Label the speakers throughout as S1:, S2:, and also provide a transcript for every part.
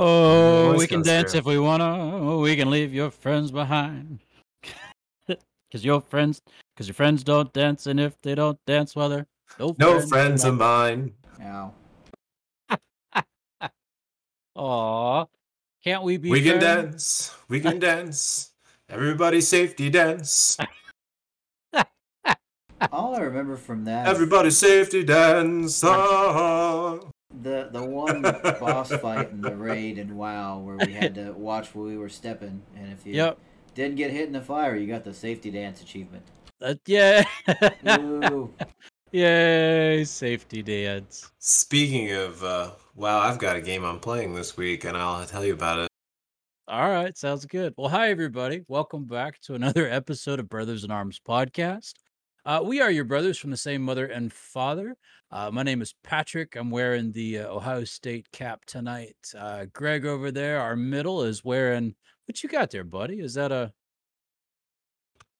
S1: Oh, we can dance
S2: through.
S1: if we wanna. Oh, we can leave your friends behind. Cause your friends, cause your friends don't dance, and if they don't dance, well, they're no,
S2: No friends of mine.
S3: Ow.
S1: Aw, can't we be?
S2: We can dance. We can dance. Everybody safety dance.
S3: All I remember from that,
S2: Everybody safety dance. Ah.
S3: The the one boss fight in the raid in WoW where we had to watch where we were stepping, and if you
S1: Yep.
S3: didn't get hit in the fire, you got the safety dance achievement.
S1: Uh, yeah.
S3: Ooh.
S1: Yay! Safety dance.
S2: Speaking of, uh, wow, I've got a game I'm playing this week, and I'll tell you about it.
S1: All right, sounds good. Well, hi everybody. Welcome back to another episode of Brothers in Arms podcast. Uh, we are your brothers from the same mother and father. Uh, my name is Patrick. I'm wearing the uh, Ohio State cap tonight. Uh, Greg over there, our middle, is wearing what you got there, buddy? Is that a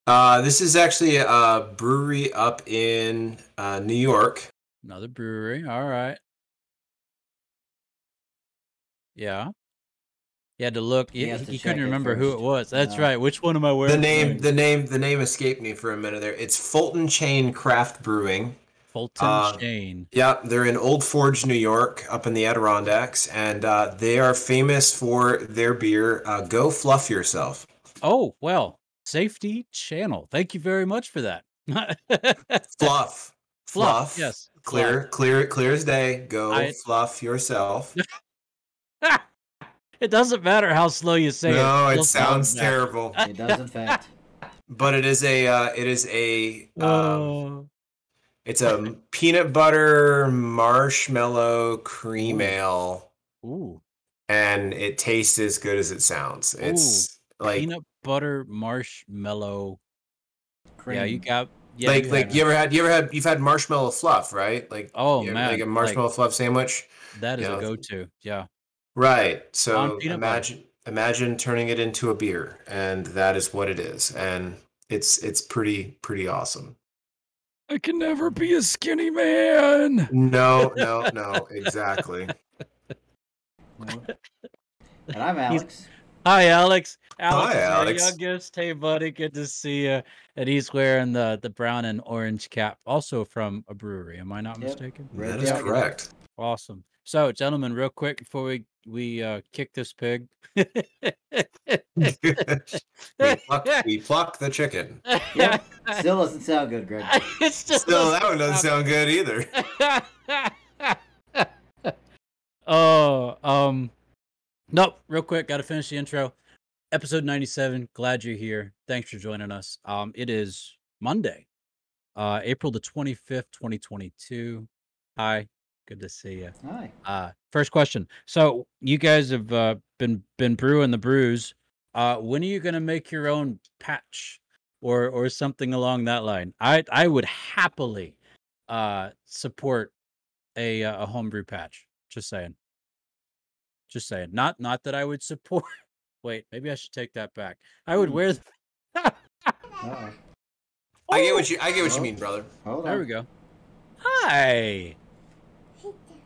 S2: Uh, this is actually a brewery up in uh, New York.
S1: another brewery? All right. Yeah. You had to look.
S3: He
S1: You,
S3: has to
S1: you couldn't
S3: it
S1: remember who it was. That's
S3: No.
S1: right. Which one am I wearing?
S2: The name,
S1: tonight?
S2: the name, the name escaped me for a minute there. It's Fulton Chain Craft Brewing.
S1: Fulton
S2: uh,
S1: Chain.
S2: Yeah, they're in Old Forge, New York, up in the Adirondacks, and uh, they are famous for their beer. Uh, Go fluff yourself.
S1: Oh, well, safety channel. Thank you very much for that.
S2: Fluff, fluff.
S1: Yes.
S2: Clear, clear, clear as day. Go
S1: I-
S2: fluff yourself.
S1: it doesn't matter how slow you say it.
S2: no, it sounds terrible,
S3: It does, in fact.
S2: but it is a, uh, it is a, um, it's a peanut butter marshmallow cream
S3: Ooh.
S2: ale,
S1: ooh,
S2: and it tastes as good as it sounds. It's like
S1: peanut butter marshmallow.
S3: Cream.
S1: Yeah, you got. Yeah,
S2: like
S1: you
S2: like you ever had you ever had you've had marshmallow fluff right like
S1: Oh,
S2: you ever-
S1: man,
S2: like a
S1: like-
S2: marshmallow fluff sandwich
S1: that is
S2: yeah.
S1: a go-to. Yeah.
S2: right so
S1: On peanut butter.
S2: imagine imagine turning it into a beer and that is what it is and it's it's pretty pretty awesome
S1: I can never be a skinny man.
S2: no no no exactly
S3: And I'm Alex.
S1: Hi, Alex. Alex
S2: Hi,
S1: is
S2: Alex.
S1: youngest. Hey, buddy. Good to see you. And he's wearing the the brown and orange cap, also from a brewery. Am I not
S3: Yep.
S1: mistaken?
S3: Red
S2: that is
S3: Dragon.
S2: correct
S1: Awesome. So, gentlemen, real quick before we we uh, kick this pig.
S2: we, pluck, we pluck the chicken
S3: Yep. Still doesn't sound good, Greg.
S1: It still
S2: still that one doesn't sound good either
S1: oh, um, nope. Real quick, got to finish the intro. Episode ninety-seven. Glad you're here. Thanks for joining us. Um, it is Monday, uh, April the twenty-fifth, twenty twenty-two. Hi, good to see you.
S3: Hi.
S1: Uh, first question. So you guys have uh, been been brewing the brews. Uh, when are you gonna make your own patch, or or something along that line? I I would happily uh support a uh, a homebrew patch. Just saying. Just saying. Not not that I would support. Wait, maybe I should take that back. I would
S3: Hmm.
S1: wear. th-
S3: Uh-oh.
S2: i get what you i get what you
S3: Oh.
S2: mean brother
S3: Hold on.
S1: There we go. Hi,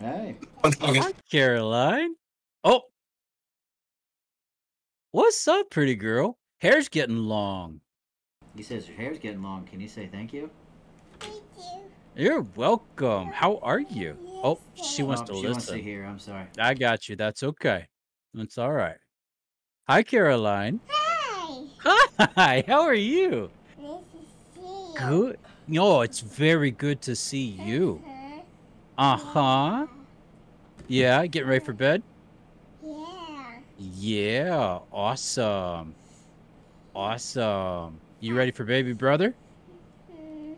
S3: Hey.
S1: hi, Caroline. Oh, what's up, pretty girl? Hair's getting long.
S3: He says your hair's getting long. Can you say thank you? Thank you.
S1: You're welcome. How are you? Oh, she oh, wants
S3: Oh,
S1: to
S3: she
S1: listen.
S3: wants to hear. I'm sorry.
S1: I got you. That's okay. That's all right. Hi, Caroline.
S4: Hi.
S1: Hi. How are you?
S4: Nice to see you.
S1: Good. No, it's very good to see you. Uh huh. Yeah. Getting ready for bed?
S4: Yeah.
S1: Yeah. Awesome. Awesome. You ready for baby brother?
S4: Mm,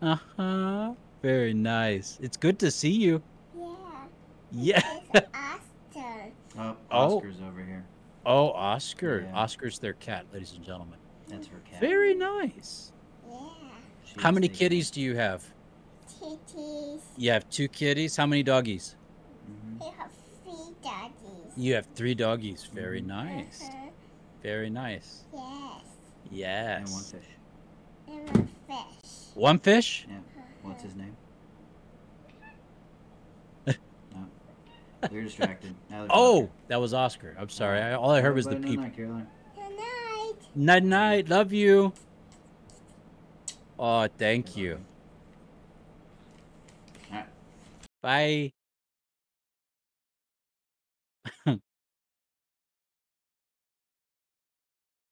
S1: Uh huh. Very nice. It's good to see you.
S4: yeah.
S1: Yeah.
S4: It's Austin.
S3: Oh,
S1: Oh.
S3: Oscar's over here.
S1: Oh, Oscar.
S3: Yeah.
S1: Oscar's their cat, ladies and gentlemen.
S3: That's her cat.
S1: Very nice.
S4: Yeah.
S3: She's
S1: How many
S3: the-
S1: kitties do you have?
S4: Titties.
S1: You have two kitties. How many doggies?
S3: Mhm.
S4: We have three daddies.
S1: You have three doggies. Very
S3: Mhm.
S1: nice.
S4: Uh-huh.
S1: Very nice.
S4: Yes. Yes.
S3: And one fish.
S4: And a fish.
S1: One fish?
S3: Yeah. What's his name? We were distracted. Now
S1: Oh,
S3: Oscar.
S1: that was Oscar. I'm sorry. I, all I heard was the
S3: Everybody know
S1: peep.
S3: night, Caroline.
S4: Good night.
S1: Night night. Love you. Oh, thank you. Bye.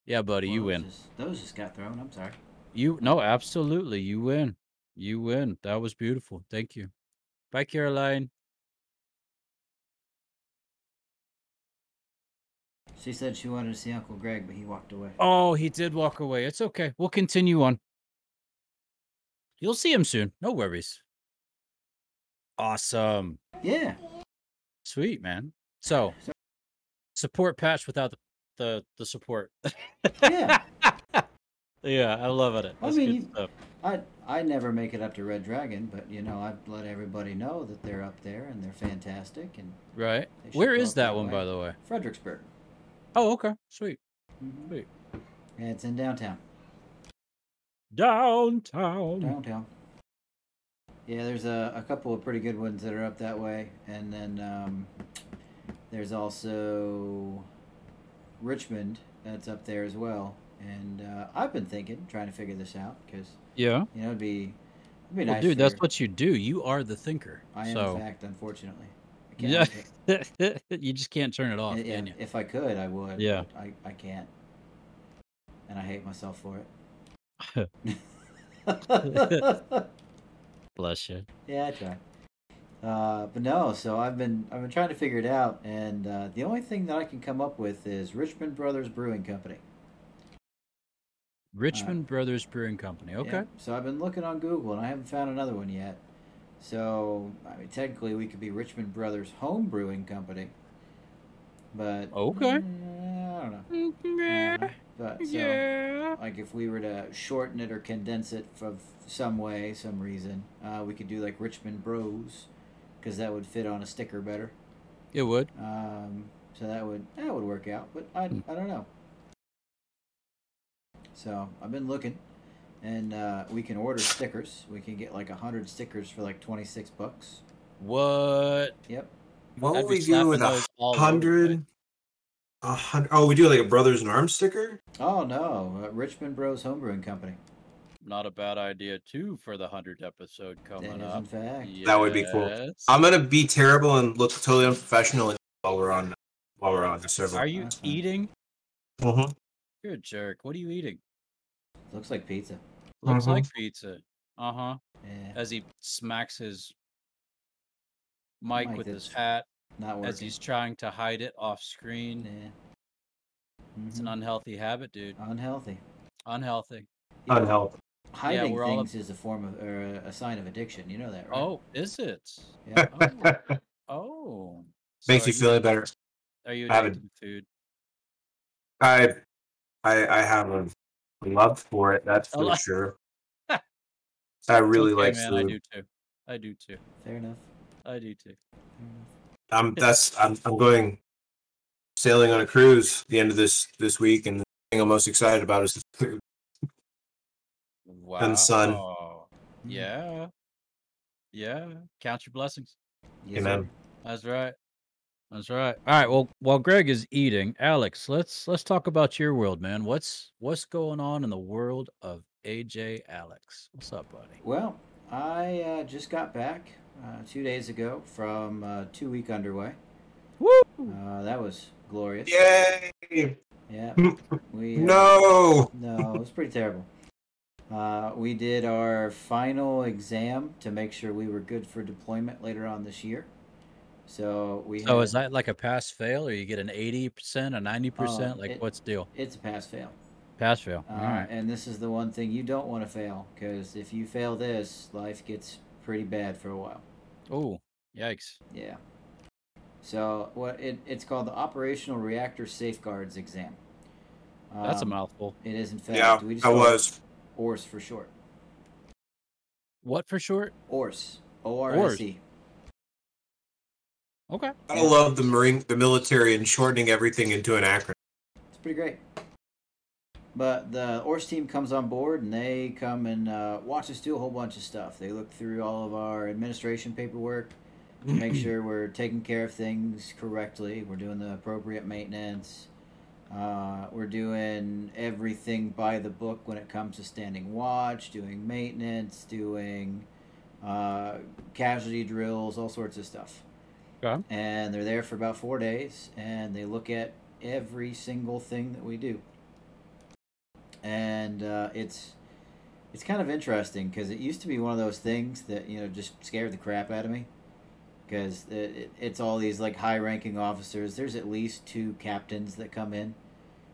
S1: yeah, buddy, you win.
S3: Just, those just got thrown. I'm sorry.
S1: You no, absolutely, you win. You win. That was beautiful. Thank you. Bye, Caroline.
S3: She said she wanted to see Uncle Greg, but he walked away.
S1: Oh, he did walk away. It's okay. We'll continue on. You'll see him soon. No worries. Awesome.
S3: Yeah.
S1: Sweet, man. So,
S3: So-
S1: support patch without the the, the support.
S3: Yeah.
S1: yeah, I love it.
S3: I mean. I I never make it up to Red Dragon, but you know I've let everybody know that they're up there and they're fantastic and
S1: Right. Where is that one,
S3: way.
S1: by the way?
S3: Fredericksburg.
S1: Oh, okay. Sweet.
S3: Mhm.
S1: Sweet.
S3: Yeah, it's in downtown.
S1: Downtown.
S3: Downtown. Yeah, there's a, a couple of pretty good ones that are up that way, and then um, there's also Richmond that's up there as well. And uh, I've been thinking, trying to figure this out, because
S1: Yeah.
S3: you know it'd be, it'd be
S1: Well,
S3: nice.
S1: dude, that's what you do. You are the thinker.
S3: I am.
S1: so
S3: In fact, unfortunately,
S1: Yeah. you just can't turn it off,
S3: Yeah,
S1: can you?
S3: if I could, I would.
S1: Yeah.
S3: I, I can't, and I hate myself for it.
S1: Bless you.
S3: Yeah, I try. Uh, but no, so I've been I've been trying to figure it out, and uh, the only thing that I can come up with is Richmond Brothers Brewing Company.
S1: Richmond Brothers Brewing Company. Okay.
S3: Yeah, So I've been looking on Google, and I haven't found another one yet. So I mean, technically, we could be Richmond Brothers Home Brewing Company. But
S1: Okay.
S3: eh, I don't know. I don't know. But so,
S1: Yeah.
S3: like if we were to shorten it or condense it for some way, some reason, uh, we could do like Richmond Bros, because that would fit on a sticker better.
S1: It would.
S3: Um, so that would that would work out, but I,
S1: Hmm.
S3: I don't know. So I've been looking, and uh, we can order stickers. We can get like a hundred stickers for like twenty six bucks.
S1: What?
S3: Yep.
S2: What
S1: I'd
S2: we do with a
S1: those all over the
S2: hundred?
S1: Place.
S2: A hundred? Oh, we do like a brothers in arms sticker.
S3: Oh no, uh, Richmond Bros Homebrewing Company.
S1: Not a bad idea too for the hundredth episode
S3: That
S1: coming
S3: is in
S1: up.
S3: fact.
S2: That would be cool. I'm gonna be terrible and look totally unprofessional while we're on while we're on the server.
S1: Are you
S3: That's fine.
S1: eating?
S2: Mhm.
S1: You're a jerk. What are you eating?
S3: Looks like pizza.
S1: Looks like pizza. Uh huh.
S3: Yeah,
S1: As he smacks his mic
S3: Mic
S1: with his hat
S3: not working.
S1: as he's trying to hide it off screen.
S3: yeah.
S1: It's an
S3: Mhm.
S1: unhealthy habit, dude.
S3: unhealthy.
S1: Unhealthy.
S3: You know,
S2: Unhealthy.
S3: Hiding
S1: we're all
S3: things is a form of or a, a sign of addiction. You know that, right?
S1: Oh, is it?
S3: Yeah.
S1: Oh. oh.
S2: Makes you
S1: are
S2: feel better.
S1: Are you addicted to food?
S2: I I I have a love for it. That's for sure. I really
S1: okay,
S2: like
S1: man. I do too. I do too.
S3: Fair enough.
S1: I do too.
S3: Fair enough.
S2: I'm that's I'm I'm going sailing on a cruise the end of this this week, and the thing I'm most excited about is the food.
S1: Wow.
S2: And sun.
S1: Yeah. Yeah. Count your blessings.
S3: Yes,
S2: Amen.
S3: sir.
S1: That's right. That's right. All right. Well, while Greg is eating, Alex, let's let's talk about your world, man. What's what's going on in the world of AJ Alex? What's up, buddy?
S3: Well, I uh, just got back uh, two days ago from uh, two week underway.
S1: Woo!
S3: Uh, that was glorious.
S2: Yay!
S3: Yeah. We uh,
S2: No.
S3: No, it was pretty terrible. Uh, we did our final exam to make sure we were good for deployment later on this year. So we.
S1: So
S3: had-
S1: is that like a pass fail, or you get an eighty percent, a ninety percent? Like
S3: it-
S1: what's the deal?
S3: It's a pass fail.
S1: Pass fail.
S3: Uh,
S1: All right.
S3: And this is the one thing you don't want to fail because if you fail this, life gets pretty bad for a while.
S1: Oh, yikes!
S3: Yeah. So what it, it's called the Operational Reactor Safeguards Exam.
S1: That's a
S3: Um,
S1: mouthful.
S3: It is in fact.
S2: Yeah,
S3: we just
S2: I was.
S3: ORS for short.
S1: What for short?
S3: ORS. O R S E.
S1: Okay.
S2: I love the marine, the military, and shortening everything into an acronym.
S3: It's pretty great. But the ORS team comes on board and they come and uh, watch us do a whole bunch of stuff. They look through all of our administration paperwork. To make sure we're taking care of things correctly. We're doing the appropriate maintenance. Uh, we're doing everything by the book when it comes to standing watch, doing maintenance, doing uh, casualty drills, all sorts of stuff.
S1: Okay.
S3: And they're there for about four days, and they look at every single thing that we do. And uh, it's it's kind of interesting because it used to be one of those things that you know just scared the crap out of me because it, it, it's all these like high ranking officers there's at least two captains that come in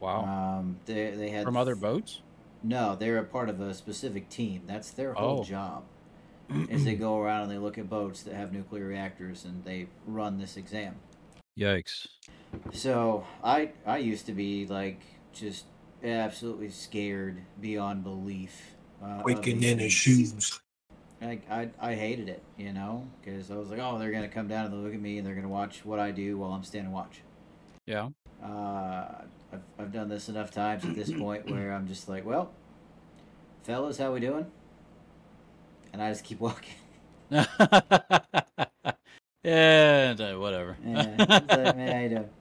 S1: Wow.
S3: um they, they had
S1: From other boats?
S3: no they're a part of a specific team that's their whole
S1: Oh.
S3: job is they go around and they look at boats that have nuclear reactors and they run this exam
S1: Yikes.
S3: so I I used to be like just absolutely scared beyond belief. Uh, of
S2: Waking in his
S3: things.
S2: shoes.
S3: Like I I hated it, you know, because I was like, oh, they're gonna come down and they'll look at me and they're gonna watch what I do while I'm standing watch.
S1: Yeah.
S3: Uh, I've I've done this enough times at this point where I'm just like, well, fellas, how we doing? And I just keep walking.
S1: and uh, whatever.
S3: Yeah, it's like, man, how you doing?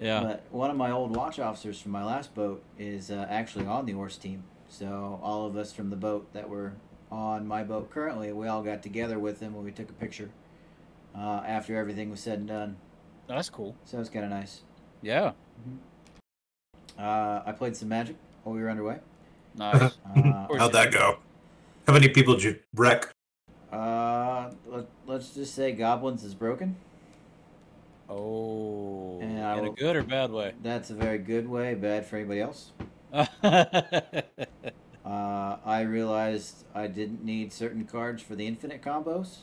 S1: yeah.
S3: But one of my old watch officers from my last boat is uh, actually on the Orse team. So all of us from the boat that were on my boat currently, we all got together with him when we took a picture uh, after everything was said and done.
S1: That's cool.
S3: So it was kind of nice.
S1: Yeah.
S3: Uh, I played some Magic while we were underway.
S1: Nice.
S3: Uh.
S2: How'd that go? How many people did you wreck?
S3: uh, let, let's just say Goblins is broken.
S1: Oh.
S3: And I
S1: in a good or bad way?
S3: That's a very good way, bad for anybody else. Uh, I realized I didn't need certain cards for the infinite combos.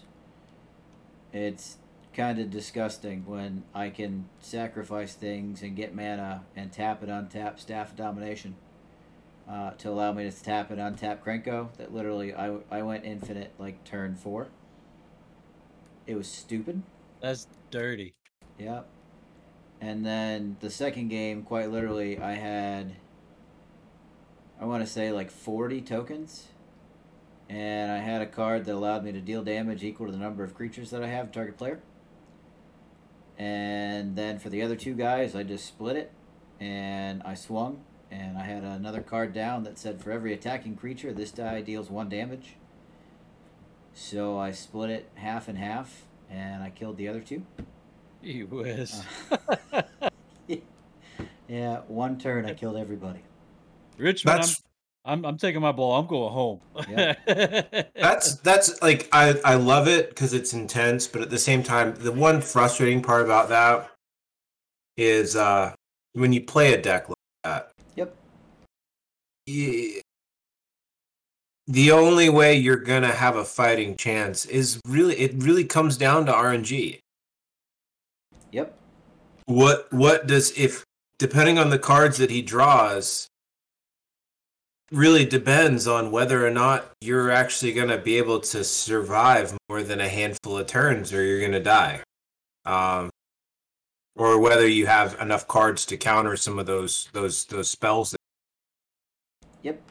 S3: It's kind of disgusting when I can sacrifice things and get mana and tap it on tap Staff of Domination uh, to allow me to tap it on tap Krenko. That literally, I, I went infinite like turn four. It was stupid.
S1: That's dirty.
S3: Yep. And then the second game, quite literally, I had, I want to say like 40 tokens. And I had a card that allowed me to deal damage equal to the number of creatures that I have, target player. And then for the other two guys, I just split it and I swung. And I had another card down that said for every attacking creature, this die deals one damage. So I split it half and half and I killed the other two.
S1: He whiz.
S3: Yeah, one turn I killed everybody.
S1: Richmond, I'm, I'm I'm taking my ball. I'm going home.
S2: that's that's like I I love it because it's intense, but at the same time, the one frustrating part about that is uh when you play a deck like that.
S3: Yep.
S2: y- the only way you're gonna have a fighting chance is really it really comes down to RNG.
S3: Yep.
S2: What what does if depending on the cards that he draws really depends on whether or not you're actually going to be able to survive more than a handful of turns or you're going to die. Um or whether you have enough cards to counter some of those those those spells. That...
S3: Yep.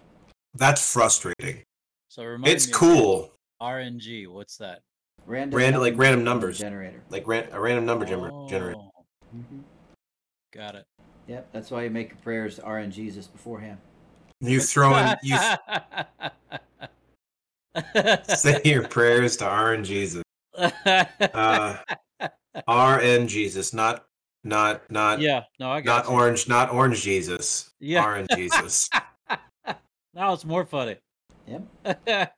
S2: That's frustrating.
S1: so remind
S2: It's
S1: me of
S2: cool.
S1: RNG. What's that?
S3: Random,
S2: Random- like random numbers.
S3: generator.
S2: Like ran, a random number gener- generator.
S1: Oh,
S3: hmm
S1: Got it.
S3: Yep. That's why you make your prayers to RNGesus beforehand.
S2: You throw in you say your prayers to RN Jesus. Uh, RN Jesus, not not not
S1: yeah. No, I got
S2: not
S1: you.
S2: orange, not orange Jesus.
S1: Yeah.
S2: RN Jesus.
S1: Now it's more funny.
S3: Yep.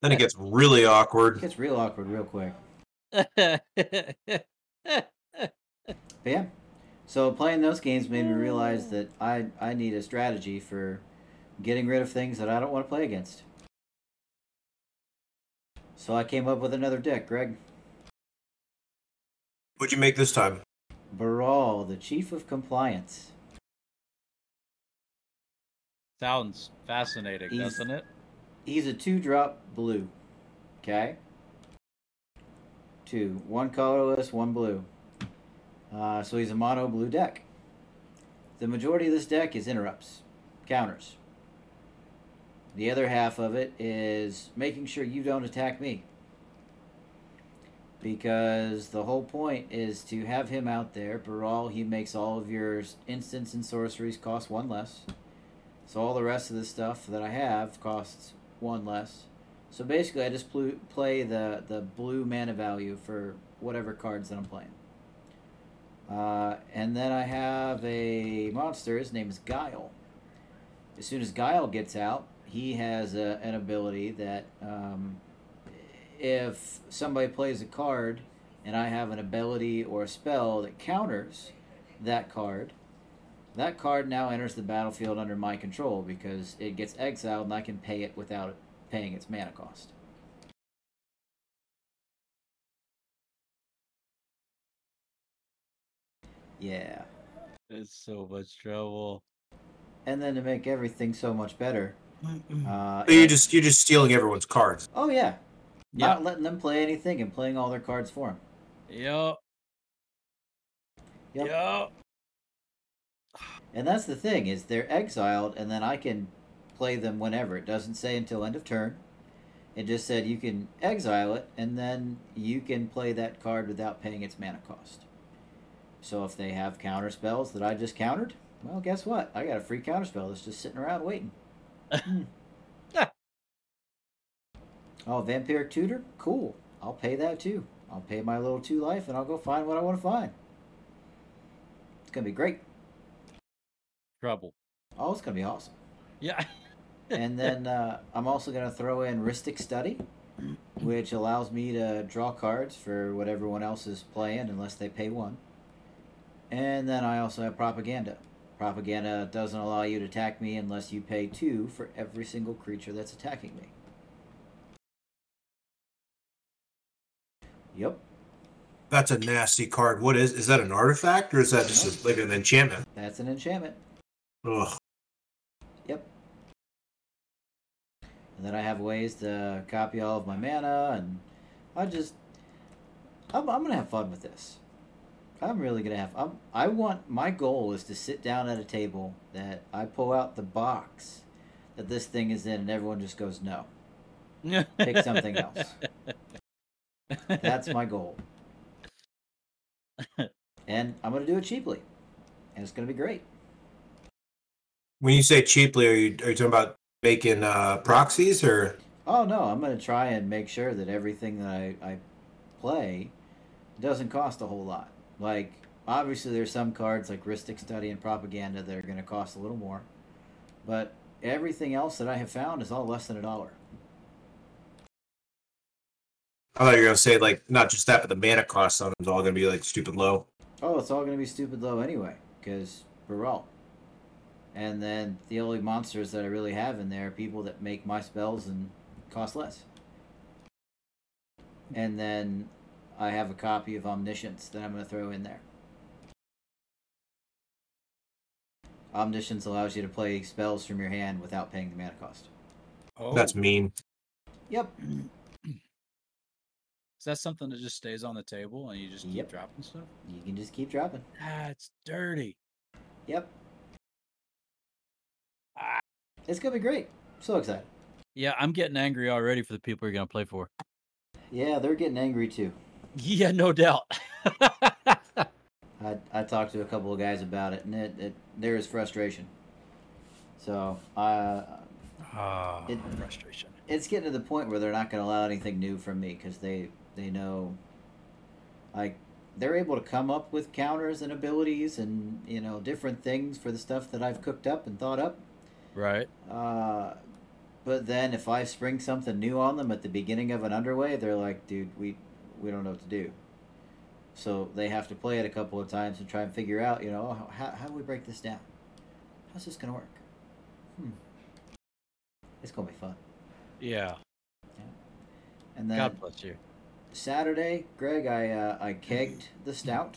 S2: Then it gets really awkward.
S3: It gets real awkward real quick. But yeah. So playing those games made me realize oh. that I, I need a strategy for getting rid of things that I don't want to play against. So I came up with another deck, Greg.
S2: What'd you make this time?
S3: Baral, the chief of compliance.
S1: Sounds fascinating,
S3: He's-
S1: doesn't it?
S3: He's a two drop blue. Okay? Two. One colorless, one blue. Uh, so he's a mono blue deck. The majority of this deck is interrupts, counters. The other half of it is making sure you don't attack me. because the whole point is to have him out there. Baral, he makes all of your instants and sorceries cost one less. So all the rest of the stuff that I have costs one less. So basically, I just pl- play the, the blue mana value for whatever cards that I'm playing. Uh, and then I have a monster. His name is Guile. As soon as Guile gets out, he has a, an ability that um, if somebody plays a card and I have an ability or a spell that counters that card, that card now enters the battlefield under my control because it gets exiled and I can pay it without it paying its mana cost. Yeah.
S1: It's so much trouble.
S3: And then to make everything so much better, uh,
S2: So you're
S3: and-
S2: just you're just stealing everyone's cards.
S3: oh yeah,
S1: Yeah.
S3: not letting them play anything and playing all their cards for them.
S1: Yup.
S3: Yep.
S1: Yup.
S3: And that's the thing is they're exiled, and then I can play them whenever. It doesn't say until end of turn. It just said you can exile it, and then you can play that card without paying its mana cost. So if they have counter spells that I just countered, well, guess what? I got a free counter spell that's just sitting around waiting. Hmm. oh, Vampiric Tutor? Cool. I'll pay that too. I'll pay my little two life, and I'll go find what I want to find. It's gonna be great.
S1: Trouble.
S3: Oh, it's gonna be awesome.
S1: Yeah.
S3: and then uh, I'm also going to throw in Rhystic Study, which allows me to draw cards for what everyone else is playing, unless they pay one. And then I also have Propaganda. Propaganda doesn't allow you to attack me unless you pay two for every single creature that's attacking me. Yep,
S2: That's a nasty card. What is is that an artifact or is that just a, like an enchantment?
S3: that's an enchantment.
S2: Ugh.
S3: Yep. And then I have ways to copy all of my mana, and I just, I'm, I'm gonna have fun with this. I'm really gonna have. I'm, I want my goal is to sit down at a table that I pull out the box that this thing is in, and everyone just goes no. Pick something else. That's my goal. And I'm gonna do it cheaply, and it's gonna be great.
S2: When you say cheaply, are you are you talking about making uh, proxies or?
S3: Oh no, I'm gonna try and make sure that everything that I, I play doesn't cost a whole lot. Like obviously there's some cards like Rhystic Study and Propaganda that are gonna cost a little more. But everything else that I have found is all less than a dollar.
S2: I thought you were gonna say like not just that, but the mana cost on them is all gonna be like stupid low.
S3: Oh, it's all gonna be stupid low anyway, because Baral. And then the only monsters that I really have in there are people that make my spells and cost less. And then I have a copy of Omniscience that I'm going to throw in there. Omniscience allows you to play spells from your hand without paying the mana cost.
S1: oh,
S2: That's mean.
S3: Yep.
S1: is that something that just stays on the table and you just keep
S3: Yep.
S1: dropping stuff?
S3: You can just keep dropping.
S1: That's dirty.
S3: Yep. It's going to be great. So excited.
S1: Yeah, I'm getting angry already for the people you're gonna play for.
S3: Yeah, they're getting angry too.
S1: Yeah, no doubt.
S3: I, I talked to a couple of guys about it, and it, it there is frustration. So uh,
S1: Ah,
S3: It-
S1: frustration.
S3: it's getting to the point where they're not going to allow anything new from me because they they know, like they're able to come up with counters and abilities and you know different things for the stuff that I've cooked up and thought up.
S1: Right.
S3: Uh, but then if I spring something new on them at the beginning of an underway, they're like, dude, we we don't know what to do. So they have to play it a couple of times and try and figure out, you know, how, how do we break this down? How's this going to work? Hmm. It's going to be fun.
S1: Yeah.
S3: And then
S1: God bless you.
S3: Saturday, Greg, I uh, I kegged the stout.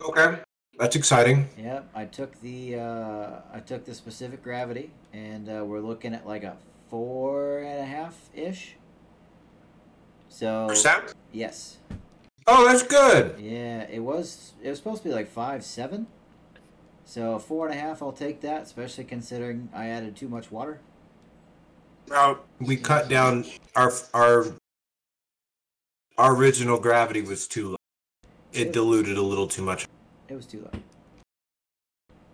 S2: Okay, that's exciting.
S3: Yep, I took the uh, I took the specific gravity, and uh, we're looking at like a four and a half ish. So
S2: Percent?
S3: yes,
S2: Oh, that's good.
S3: yeah, it was it was supposed to be like five seven. So four and a half, I'll take that, especially considering I added too much water.
S2: Now we cut down our our our original gravity was too low. It diluted a little too much.
S3: It was too low.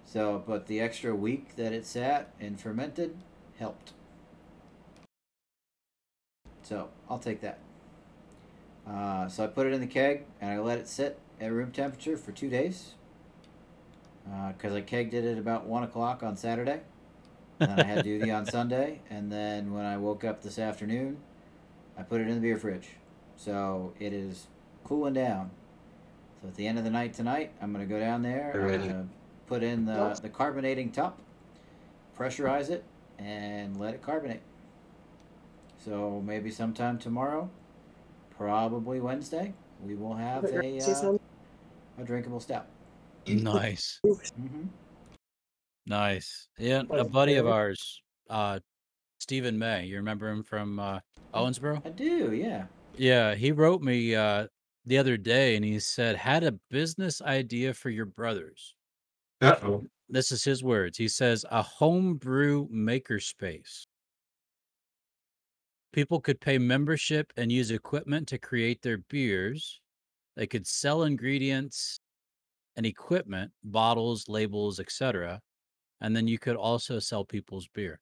S3: So, but the extra week that it sat and fermented helped. So, I'll take that. Uh, so I put it in the keg and I let it sit at room temperature for two days. Because I kegged it at about one o'clock on Saturday. And then I had duty on Sunday, and then when I woke up this afternoon, I put it in the beer fridge. So it is cooling down. So at the end of the night tonight, I'm gonna go down there. I'm gonna put in the the carbonating top, pressurize it, and let it carbonate. So maybe sometime tomorrow, probably Wednesday, we will have a uh, a drinkable stout.
S1: Nice.
S3: hmm
S1: Nice. Yeah, a buddy of ours, uh, Stephen May. You remember him from uh, Owensboro?
S3: I do, yeah.
S1: Yeah, he wrote me uh, the other day, and he said had a business idea for your brothers.
S2: Uh-oh.
S1: This is his words. He says a homebrew makerspace. People could pay membership and use equipment to create their beers. They could sell ingredients and equipment, bottles, labels, etc. And then you could also sell people's beer.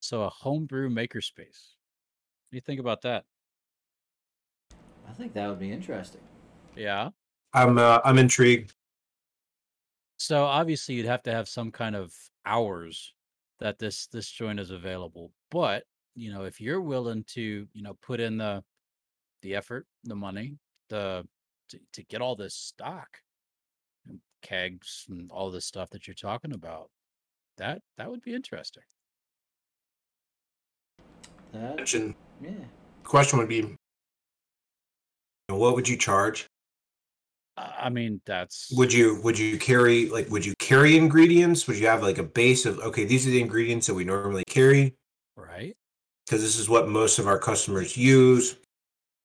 S1: So a homebrew makerspace. What do you think about that?
S3: I think that would be interesting.
S1: Yeah.
S2: I'm uh, I'm intrigued.
S1: So obviously you'd have to have some kind of hours that this this joint is available. But, you know, if you're willing to, you know, put in the the effort, the money, the to, to get all this stock, and kegs and all this stuff that you're talking about, that that would be interesting.
S3: That,
S2: Question
S3: yeah.
S2: question would be, what would you charge?
S1: I I mean, that's
S2: Would you would you carry like would you carry ingredients? Would you have like a base of okay, these are the ingredients that we normally carry
S1: right.
S2: because this is what most of our customers use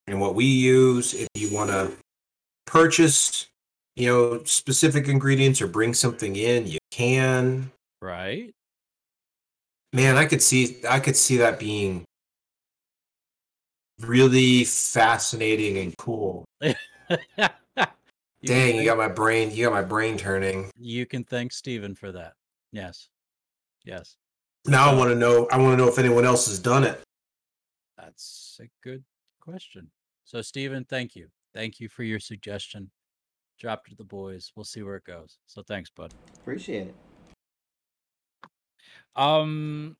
S2: and what we use. If you want to purchase, you know, specific ingredients or bring something in, you can.
S1: Right.
S2: Man, I could see I could see that being really fascinating and cool.
S1: You can
S2: Dang, you got my brain you got my brain turning.
S1: you can thank Steven for that. Yes. Yes.
S2: Now I want to know I want to know if anyone else has done it.
S1: That's a good question. So, Steven, thank you. Thank you for your suggestion. Drop it to the boys. We'll see where it goes. So, thanks, bud.
S3: Appreciate it.
S1: Um,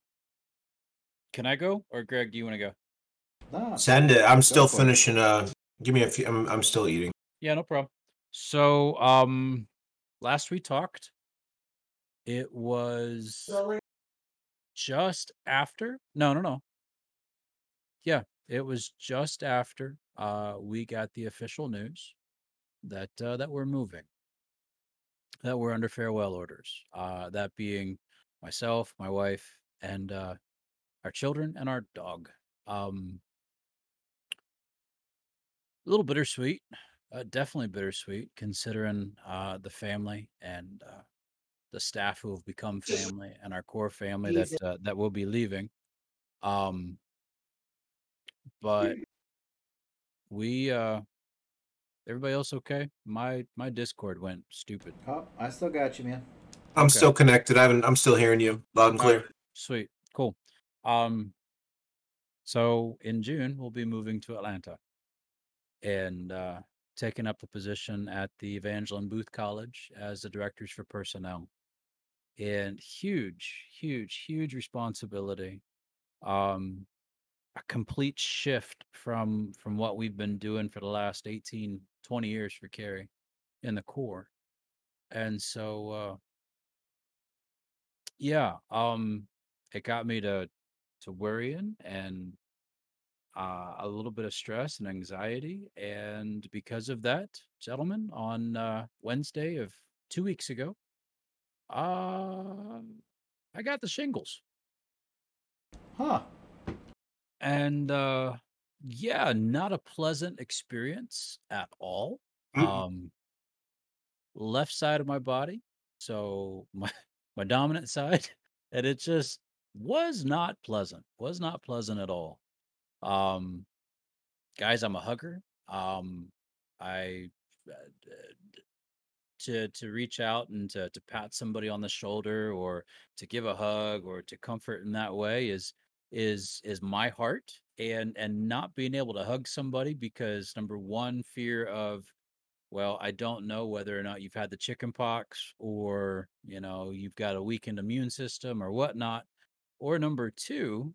S1: can I go or Greg? Do you want to go?
S3: No,
S2: Send it. I'm still
S3: for it.
S2: finishing uh give me a few I'm I'm still eating.
S1: Yeah, no problem. So, um, last we talked, it was just after. No, no, no. Yeah, it was just after uh we got the official news that uh, that we're moving, that we're under farewell orders. Uh, that being myself, my wife, and uh, our children and our dog. Um, a little bittersweet, uh, definitely bittersweet, considering uh, the family and uh, the staff who have become family and our core family that uh, that will be leaving. Um, but we, uh, everybody else okay? My my Discord went stupid.
S3: Oh, I still got you, man.
S2: I'm
S1: Okay.
S2: still connected. I haven't I'm still hearing you loud and clear.
S1: right, Sweet, cool. Um, so in June we'll be moving to Atlanta and uh, taking up a position at the Evangeline Booth College as the directors for personnel. And huge, huge, huge responsibility. Um, a complete shift from from what we've been doing for the last 18, 20 years for Carrie in the corps. And so uh yeah, um it got me to to worrying and uh, a little bit of stress and anxiety. And because of that, gentlemen, on uh, Wednesday of two weeks ago, uh, I got the shingles.
S3: Huh.
S1: And uh, yeah, not a pleasant experience at all. Um, left side of my body, so my my dominant side, and it just was not pleasant. Was not pleasant at all. Um, guys, I'm a hugger. Um, I uh, to to reach out and to to pat somebody on the shoulder or to give a hug or to comfort in that way is is is my heart and and not being able to hug somebody because number one fear of well i don't know whether or not you've had the chicken pox or you know you've got a weakened immune system or whatnot or number two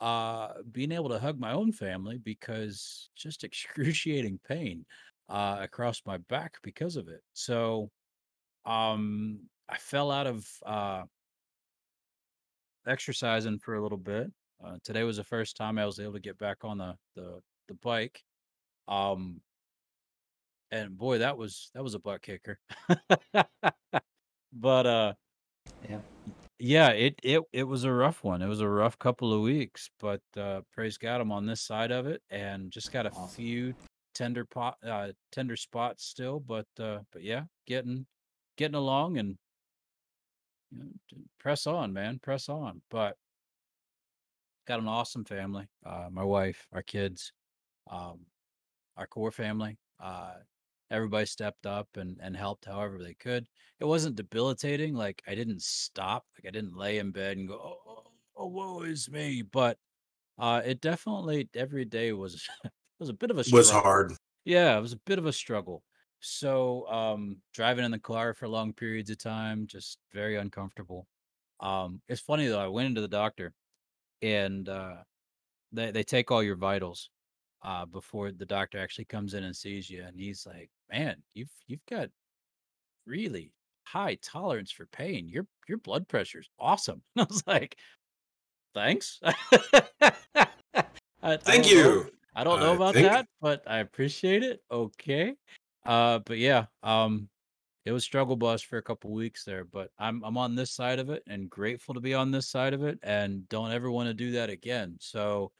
S1: uh being able to hug my own family because just excruciating pain uh across my back because of it so um i fell out of uh exercising for a little bit uh, today was the first time i was able to get back on the the, the bike um and boy that was that was a butt kicker but uh
S3: Yeah.
S1: Yeah it it it was a rough one it was a rough couple of weeks but uh praise god i'm on this side of it and just got a
S3: Awesome.
S1: few tender pot uh tender spots still but uh but yeah getting getting along and you know, press on man press on but got an awesome family uh my wife our kids um our core family uh everybody stepped up and and helped however they could it wasn't debilitating like i didn't stop like i didn't lay in bed and go oh, oh, oh woe is me but uh it definitely every day was was a bit of a struggle.
S2: Was hard.
S1: yeah, it was a bit of a struggle. So, um, driving in the car for long periods of time, just very uncomfortable. Um, it's funny though, I went into the doctor and uh they they take all your vitals uh before the doctor actually comes in and sees you and he's like, "Man, you've you've got really high tolerance for pain. Your your blood pressure's awesome." I was like, "Thanks." I, I
S2: Thank
S1: know.
S2: you.
S1: I don't know
S2: I
S1: about
S2: think-
S1: that, but I appreciate it. Okay. Uh but yeah, um it was struggle bus for a couple weeks there, but I'm I'm on this side of it and grateful to be on this side of it and don't ever want to do that again. So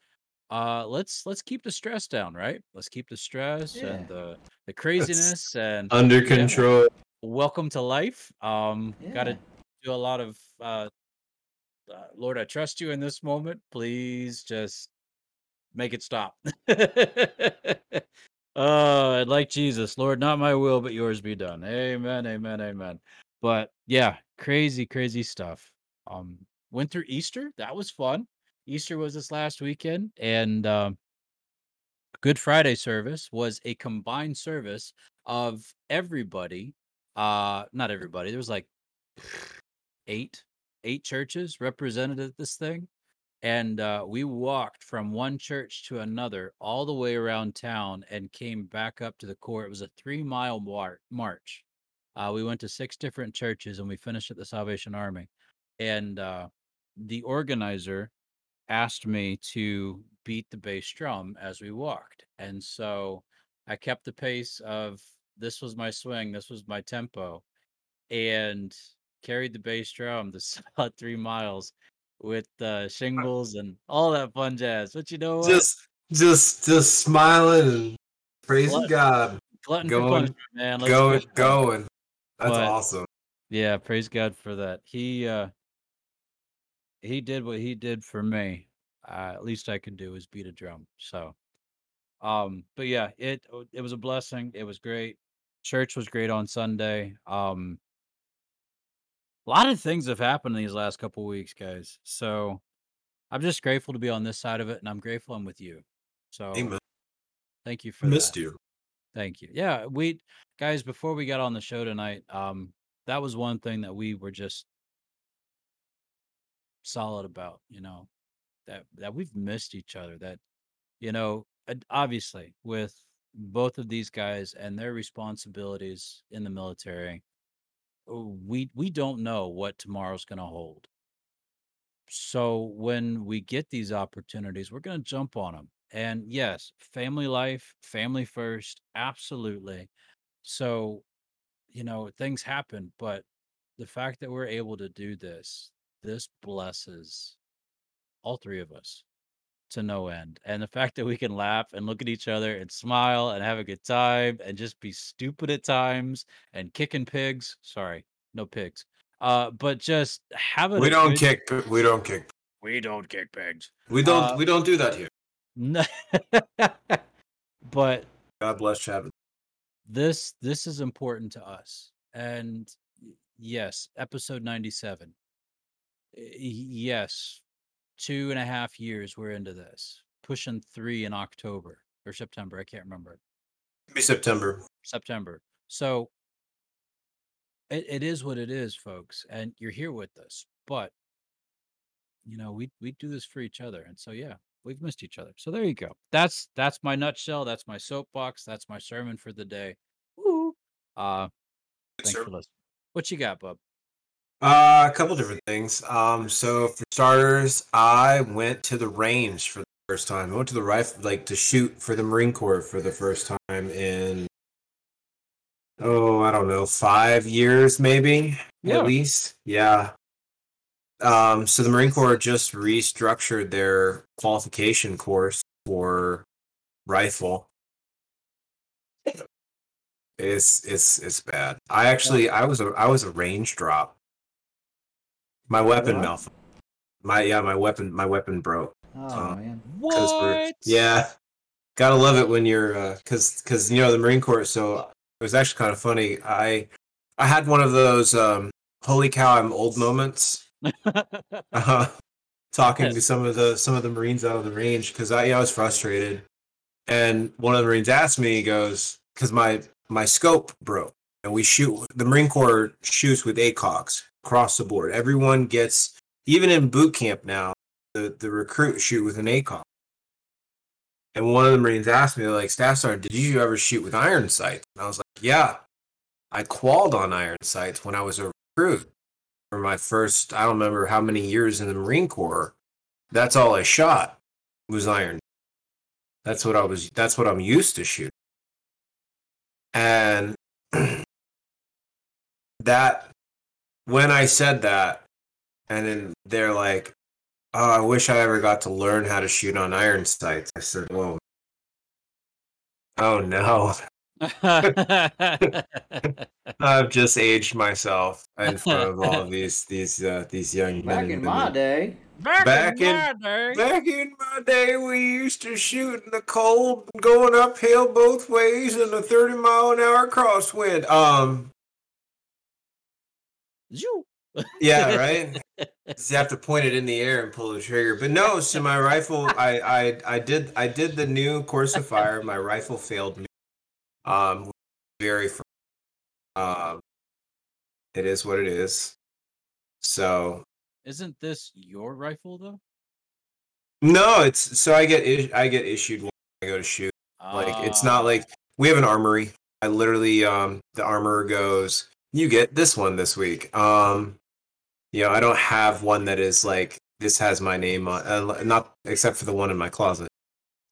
S1: uh let's let's keep the stress down, right? Let's keep the stress and the the craziness and
S2: Under
S1: Yeah.
S2: control.
S1: welcome to life. Um gotta do a lot of uh, uh Lord, I trust you in this moment. Please just make it stop. uh, like Jesus, Lord, not my will, but yours be done. Amen, amen, amen. But yeah, crazy, crazy stuff. Um, went through Easter. That was fun. Easter was this last weekend, and um, Good Friday service was a combined service of everybody. Uh, not everybody. There was like eight, eight churches represented at this thing and uh, we walked from one church to another all the way around town and came back up to the corps. It was a three mile mar- march. Uh, we went to six different churches and we finished at the Salvation Army. And uh, the organizer asked me to beat the bass drum as we walked. And so I kept the pace of this was my swing, this was my tempo, and carried the bass drum the about three miles with uh, shingles and all that fun jazz. But you know what?
S2: Just just just smiling and praising
S1: Glut-
S2: God.
S1: Glutton
S2: going-
S1: punishment, man. Let's
S2: Going going. That's
S1: But-
S2: awesome.
S1: Yeah, praise God for that. He uh he did what he did for me. Uh, at least I could do is beat a drum. So um but yeah, it it was a blessing. It was great. Church was great on Sunday. Um a lot of things have happened in these last couple weeks, guys. So I'm just grateful to be on this side of it and I'm grateful I'm with you. So
S2: Amen.
S1: thank you for
S2: Missed
S1: that.
S2: you.
S1: Thank you. Yeah, we guys before we got on the show tonight, um that was one thing that we were just solid about, you know, that that we've missed each other that you know, obviously with both of these guys and their responsibilities in the military, oh, we we don't know what tomorrow's going to hold. So when we get these opportunities, we're going to jump on them. And yes, family life, family first, absolutely. So, you know, things happen, but the fact that we're able to do this, this blesses all three of us to no end. And the fact that we can laugh and look at each other and smile and have a good time and just be stupid at times and kicking pigs. Sorry, no pigs. Uh, but just having
S2: We
S1: a
S2: don't
S1: good-
S2: kick we don't kick.
S1: we don't kick pigs.
S2: We don't
S1: Uh,
S2: we don't do that here.
S1: No. but
S2: God bless Chad.
S1: this this is important to us and yes episode 97 Y- yes two and a half years we're into this pushing three in october or september i can't remember
S2: Be September.
S1: september so it, it is what it is folks and you're here with us but you know we we do this for each other and so yeah we've missed each other so there you go that's that's my nutshell that's my soapbox that's my sermon for the day Woo. uh thanks
S2: Sir.
S1: for listening what you got bub
S2: Uh, a couple different things. Um, so for starters, I went to the range for the first time. I went to the rifle, like to shoot for the Marine Corps for the first time in, oh, I don't know, five years maybe
S1: Yeah.
S2: at least. Yeah. Um, so the Marine Corps just restructured their qualification course for rifle. It's it's it's bad. I actually I was a I was a range drop. My weapon
S3: What?
S2: malfunctioned. My yeah, my weapon my weapon broke.
S3: Oh
S2: Uh,
S3: man.
S2: 'Cause we're-
S1: what
S2: Yeah. Gotta love it when you're uh cause cause you know the Marine Corps so it was actually kind of funny. I I had one of those um holy cow I'm old moments. Uh, talking to some of the some of the Marines out of the range because I yeah, I was frustrated. And one of the Marines asked me, he goes, because my my scope broke. And we shoot the Marine Corps shoots with ACOGs across the board. Everyone gets even in boot camp now, the, the recruit shoot with an ACOG. And one of the Marines asked me, like, Staff Sergeant, did you ever shoot with iron sights? And I was like, Yeah. I qualled on iron sights when I was a recruit for my first I don't remember how many years in the Marine Corps. That's all I shot was iron. That's what I was that's what I'm used to shooting. And that when I said that and then they're like, Oh, I wish I ever got to learn how to shoot on iron sights. I said, Whoa. Oh no. I've just aged myself in front of all of these these uh, these young men.
S3: Back
S2: and
S3: in my day,
S1: back,
S2: Back
S1: in,
S2: in-
S1: my day.
S2: Back in my day, we used to shoot in the cold, going uphill both ways in a thirty mile an hour crosswind. Um,
S1: Zoo.
S2: Yeah, right. you have to point it in the air and pull the trigger. But no, so my rifle, I I I did I did the new course of Fire. My rifle failed me. Um, very. fr- Um, it is what it is. So
S1: Isn't this your rifle though?
S2: no, it's so I get is- I get issued when I go to shoot. Like it's not
S1: Ah.
S2: like we have an armory. I literally um the armorer goes, "You get this one this week." Um you know, I don't have one that is like this has my name on uh, not except for the one in my closet.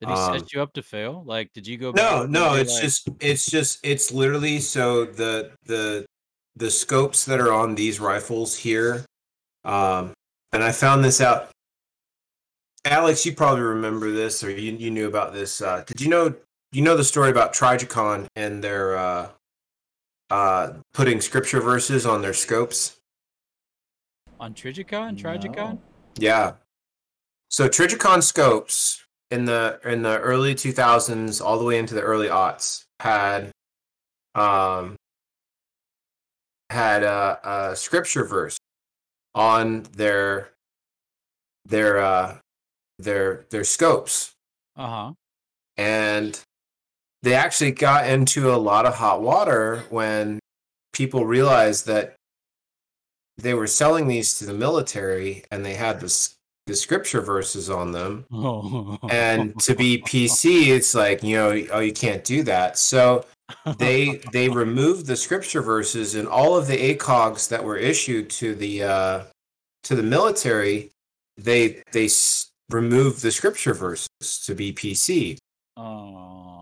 S1: Did he
S2: um,
S1: set you up to fail? Like, did you go?
S2: No,
S1: back
S2: no, it's
S1: like,
S2: just it's just it's literally so the the the scopes that are on these rifles here um and I found this out Alex, you probably remember this or you you knew about this. Uh did you know you know the story about Trijicon and their uh uh putting scripture verses on their scopes?
S1: on Trijicon, Trijicon.
S3: No.
S2: Yeah. So Trijicon scopes in the in the early 2000s all the way into the early aughts had um had a, a scripture verse on their their uh their their scopes
S1: Uh huh.
S2: and they actually got into a lot of hot water when people realized that they were selling these to the military and they had this the scripture verses on them. And to be pc it's like you know oh you can't do that. So they they removed the scripture verses and all of the ACOGs that were issued to the uh to the military they they s- removed the scripture verses to be pc
S1: Oh.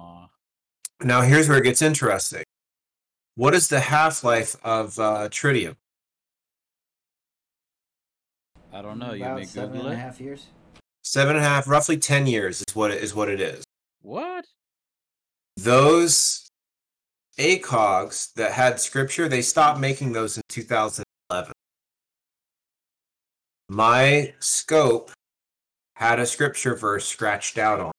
S2: Now here's where it gets interesting what is the half-life of uh tritium
S1: I don't know. You
S3: about
S1: may
S3: seven
S1: Google
S3: and a
S1: it.
S3: half years.
S2: seven and a half roughly 10 years is what it is what it is
S1: What?
S2: those ACOGs that had scripture, they stopped making those in 2011. My scope had a scripture verse scratched out on.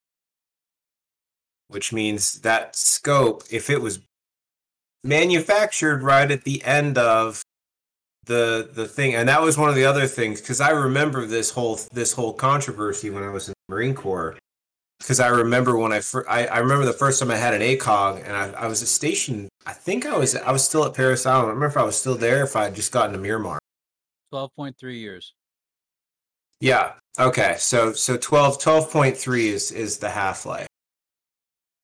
S2: Which means that scope, if it was manufactured right at the end of the the thing, and that was one of the other things because I remember this whole this whole controversy when I was in the Marine Corps. Because I remember when I, fir- I I remember the first time I had an ACOG and I, I was at station. I think I was I was still at Parris Island. I remember if I was still there if I had just gotten to Miramar.
S1: Twelve point three years.
S2: Yeah. Okay. So so 12 12.3 is is the half life.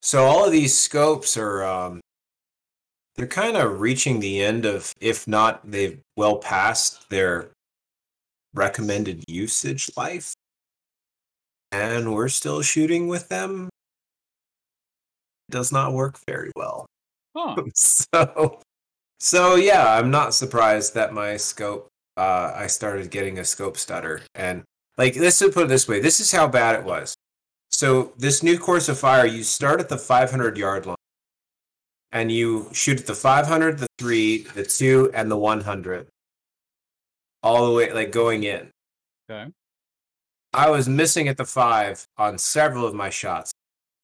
S2: So all of these scopes are um they're kind of reaching the end of if not they've well past their recommended usage life. And we're still shooting with them. It does not work very well.
S1: Huh.
S2: so so yeah, I'm not surprised that my scope uh I started getting a scope stutter and like let's put it this way, this is how bad it was. So this new course of fire, you start at the 500 yard line and you shoot at the 500, the 3, the 2 and the 100 all the way like going in.
S1: Okay.
S2: I was missing at the 5 on several of my shots.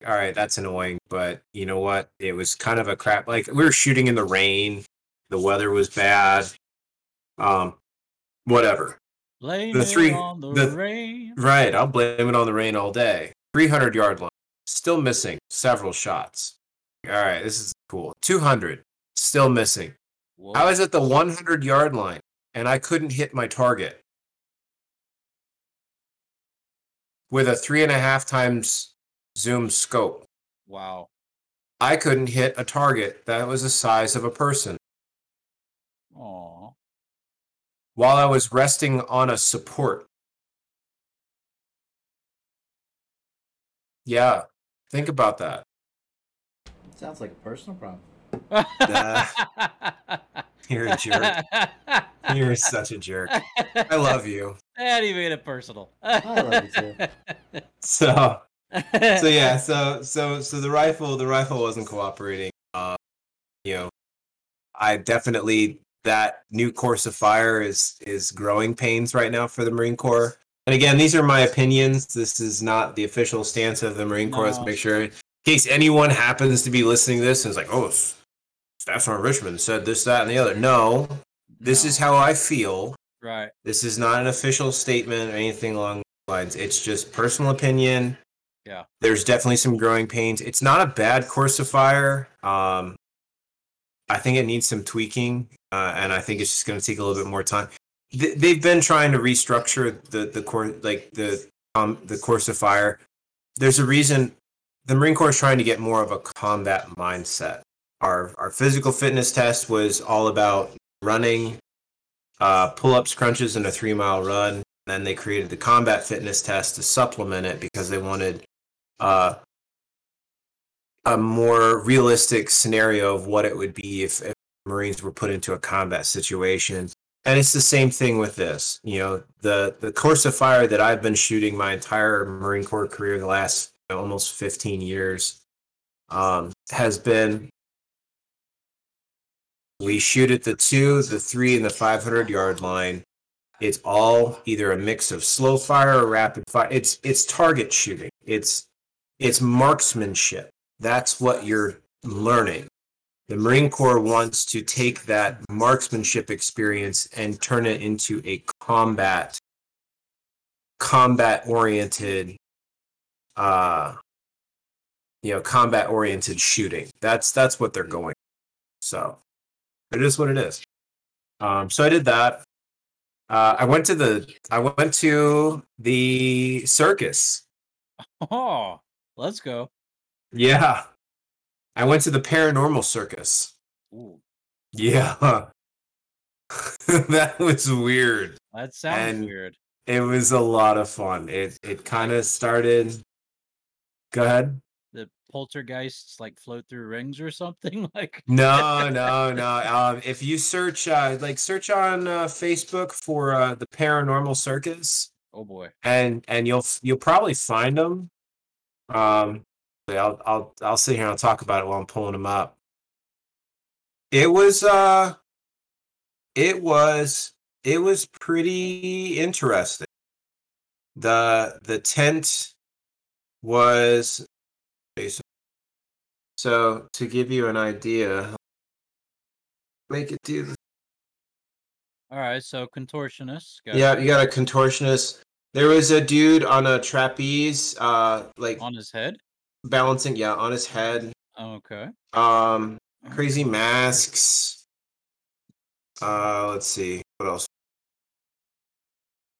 S2: All right, that's annoying, but you know what? It was kind of a crap like we were shooting in the rain. The weather was bad. Um whatever.
S1: Blame
S2: The
S1: it
S2: three-
S1: on the,
S2: the-
S1: rain.
S2: Right, I'll blame it on the rain all day. 300 yard line, still missing several shots. All right, this is cool. 200, still missing.
S1: Whoa.
S2: I was at the 100 yard line and I couldn't hit my target with a three and a half times zoom scope.
S1: wow.
S2: I couldn't hit a target that was the size of a person
S1: Aw.
S2: while I was resting on a support. Yeah, think about that.
S3: Sounds like a personal problem.
S2: You're a jerk. You're such a jerk. I love you.
S1: And he made it personal.
S3: I love you too.
S2: So, so yeah, so so so the rifle, the rifle wasn't cooperating. Uh, you know, I definitely that new course of fire is is growing pains right now for the Marine Corps. And again, these are my opinions. This is not the official stance of the Marine Corps. Let's make sure, in case anyone happens to be listening to this and is like, "Oh, Staff Sergeant Richmond said this, that, and the other." No, this
S1: No.
S2: is how I feel.
S1: right.
S2: This is not an official statement or anything along those lines. It's just personal opinion.
S1: Yeah.
S2: There's definitely some growing pains. It's not a bad course of fire. Um, I think it needs some tweaking, uh, and I think it's just going to take a little bit more time. Th- they've been trying to restructure the the course, like the um the course of fire. There's a reason the Marine Corps is trying to get more of a combat mindset. Our our physical fitness test was all about running, uh, pull ups, crunches, and a three mile run. Then they created the combat fitness test to supplement it because they wanted uh, a more realistic scenario of what it would be if, if Marines were put into a combat situation. And it's the same thing with this. You know, the the course of fire that I've been shooting my entire Marine Corps career, the last you know, almost 15 years, um, has been we shoot at the two, the three, and the 500 yard line. It's all either a mix of slow fire or rapid fire. It's it's target shooting. It's it's marksmanship. That's what you're learning. The Marine Corps wants to take that marksmanship experience and turn it into a combat combat oriented uh you know combat oriented shooting. That's that's what they're going. So it is what it is. Um so I did that. Uh I went to the I went to the circus.
S1: Oh, let's go.
S2: Yeah. I went to the paranormal circus.
S1: Ooh,
S2: Yeah. that was weird.
S1: that sounds
S2: And-
S1: weird.
S2: It was a lot of fun. It it kind of started Go ahead.
S1: The poltergeists like float through rings or something like.
S2: No, no, no. Um, if you search, uh, like, search on uh, Facebook for uh, the Paranormal Circus,
S1: Oh boy.
S2: and and you'll you'll probably find them. Um, I'll I'll I'll sit here and I'll talk about it while I'm pulling them up. It was uh, it was it was pretty interesting. the The tent was So to give you an idea, make it do. The,
S1: All right, so contortionist. Got
S2: yeah, you got a contortionist. There was a dude on a trapeze, uh, like
S1: on his head.
S2: Balancing, yeah, on his head.
S1: Okay.
S2: Um, crazy masks. Uh, let's see what else.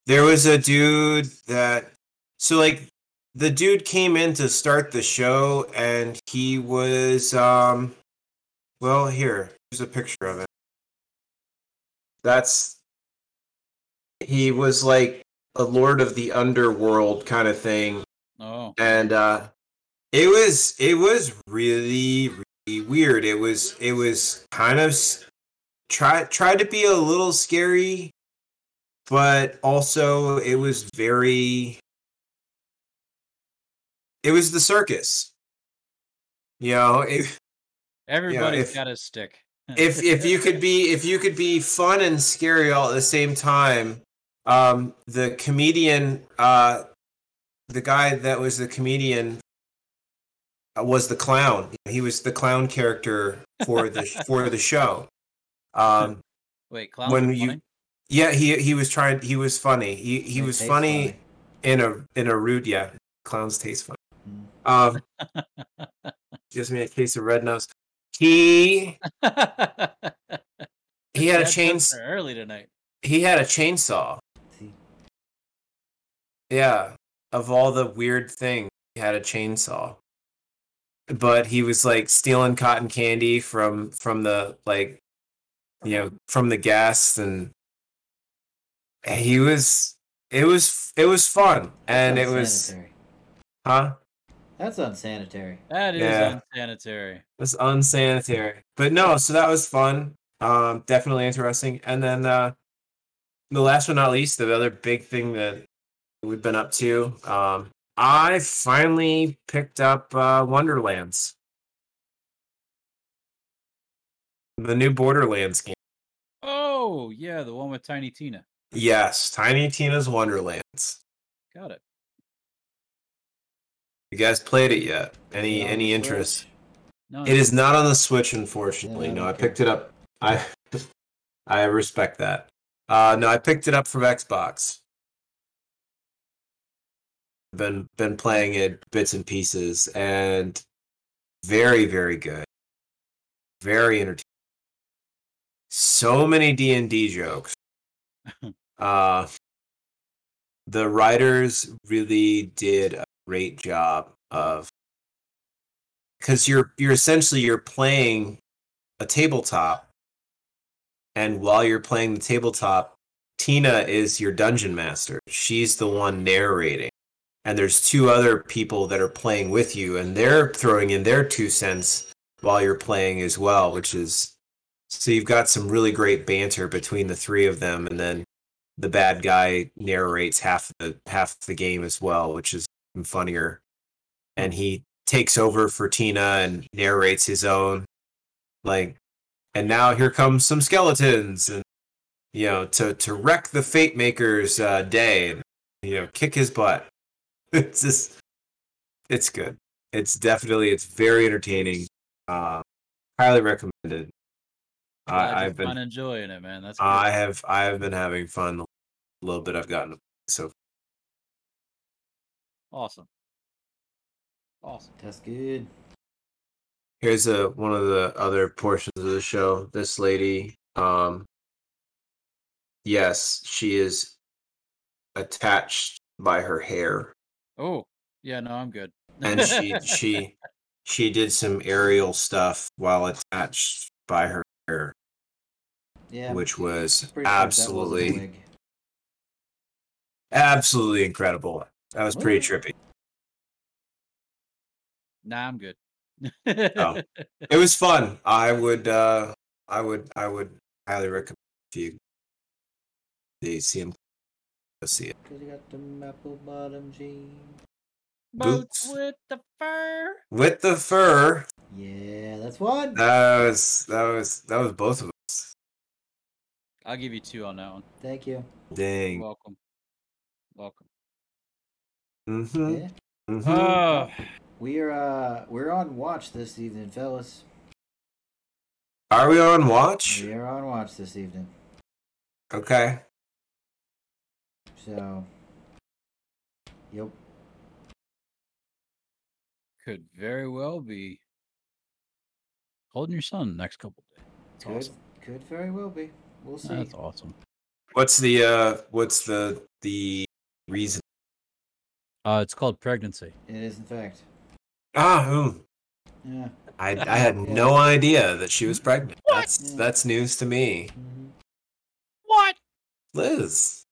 S2: There was a dude that, so like, the dude came in to start the show, and he was, um, well, here, here's a picture of it. That's, he was like a lord of the underworld kind of thing
S1: Oh.
S2: and uh it was it was really really weird it was it was kind of try tried to be a little scary but also it was very it was the circus you know if
S1: Everybody's
S2: if-
S1: got a stick.
S2: if if you could be if you could be fun and scary all at the same time um the comedian uh the guy that was the comedian was the clown he was the clown character for the for the show um
S1: Wait, clowns
S2: when you-
S1: funny?
S2: yeah he he was trying he was funny he he
S3: They
S2: was
S3: taste
S2: funny in a in a rude yeah clowns taste funny
S3: Mm.
S2: um gives me a case of red nose he he had a
S1: Bad
S2: chains
S1: joke for early tonight.
S2: he had a chainsaw Yeah, of all the weird things, he had a chainsaw. But he was like stealing cotton candy from from the like you know, from the guests and he was it was it was fun and it was huh?
S3: That's unsanitary.
S1: That is
S2: Yeah.
S1: unsanitary.
S2: It was unsanitary. But no, so that was fun. Um definitely interesting. And then uh the last but not least, the other big thing that we've been up to, um I finally picked up uh Wonderlands. The new Borderlands game.
S1: Oh, yeah, the one with Tiny Tina.
S2: Yes, Tiny Tina's Wonderlands.
S1: Got it.
S2: You guys played it yet? Any
S3: Is it on
S2: any
S3: the
S2: interest?
S3: Switch?
S1: No,
S2: It is not on the Switch, unfortunately.
S3: Yeah,
S2: No, I
S3: okay.
S2: picked it up. I I respect that. Uh, no, I picked it up from Xbox. Been been playing it bits and pieces, and very very good, very entertaining. So many D and D jokes. uh, the writers really did a great job of because you're you're essentially you're playing a tabletop and while you're playing the tabletop tina is your dungeon master she's the one narrating and there's two other people that are playing with you and they're throwing in their two cents while you're playing as well which is so you've got some really great banter between the three of them and then the bad guy narrates half the half the game as well which is funnier. And he takes over for Tina and narrates his own like and now here comes some skeletons and you know to to wreck the Fatemaker's uh, day and you know kick his butt it's just it's good it's definitely it's very entertaining uh highly recommended
S1: glad
S2: I, i've been
S1: fun enjoying it, man. That's good.
S2: I have I have been having fun a little bit I've gotten so
S1: awesome. Awesome.
S3: That's good.
S2: here's a one of the other portions of the show this lady um yes she is attached by her hair
S1: Oh, yeah, no, I'm good.
S2: and she she she did some aerial stuff while attached by her hair
S3: Yeah.
S2: which was
S3: I'm pretty sure that wasn't a
S2: absolutely
S3: wig.
S2: absolutely incredible that was pretty trippy
S1: Nah, I'm good.
S2: Oh. it was fun i would uh i would i would highly recommend if you they see him go see it
S3: Cause you got them apple bottom jeans.
S1: Boots
S2: Boots.
S1: with the fur.
S2: with the fur
S3: Yeah, that's one.
S2: That was that was that was both of us.
S1: I'll give you two on that one.
S3: Thank you.
S1: You're
S2: Dang.
S1: welcome. Welcome.
S2: Mm-hmm.
S3: Yeah.
S2: mm-hmm.
S1: Oh,
S3: we're uh we're on watch this evening, fellas.
S2: Are we on watch?
S3: We are on watch this evening.
S2: Okay.
S3: So, yep.
S1: Could very well be holding your son next couple days. That's
S3: Could
S1: awesome.
S3: could very well be. We'll see.
S1: That's awesome.
S2: What's the uh what's the the reason?
S1: Uh, it's called pregnancy.
S3: It is in fact.
S2: Ah, ooh.
S3: Yeah.
S2: I I had no idea that she was pregnant. That's
S3: Yeah.
S2: that's news to me.
S3: hmm
S1: What?
S2: Liz.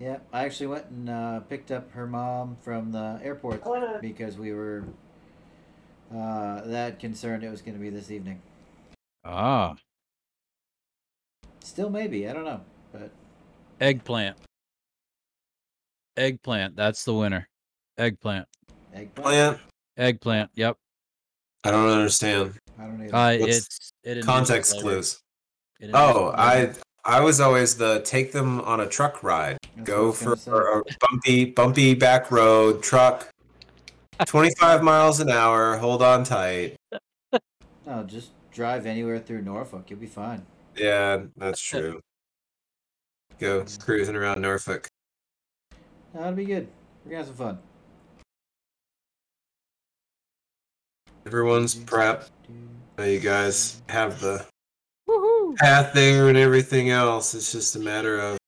S3: Yeah. I actually went and uh, picked up her mom from the airport because we were uh, that concerned it was going to be this evening.
S1: Ah,
S3: Still maybe. I don't know. But
S1: eggplant. Eggplant. That's the winner. Eggplant.
S3: eggplant.
S2: Plant.
S1: Eggplant. Yep.
S2: I don't understand.
S3: I don't know.
S1: Uh,
S2: What's
S1: it's it
S2: Context clues.
S1: It
S2: Oh. I I was always the take them on a truck ride.
S3: That's
S2: Go for
S3: say.
S2: a bumpy bumpy back road truck. 25 miles an hour, hold on tight.
S3: No, just drive anywhere through Norfolk. You'll be fine.
S2: Yeah, that's true. Go cruising around Norfolk.
S3: No, it'll be good. We're gonna have some fun.
S2: Everyone's prepped. Now you guys have the path there and everything else. It's just a matter of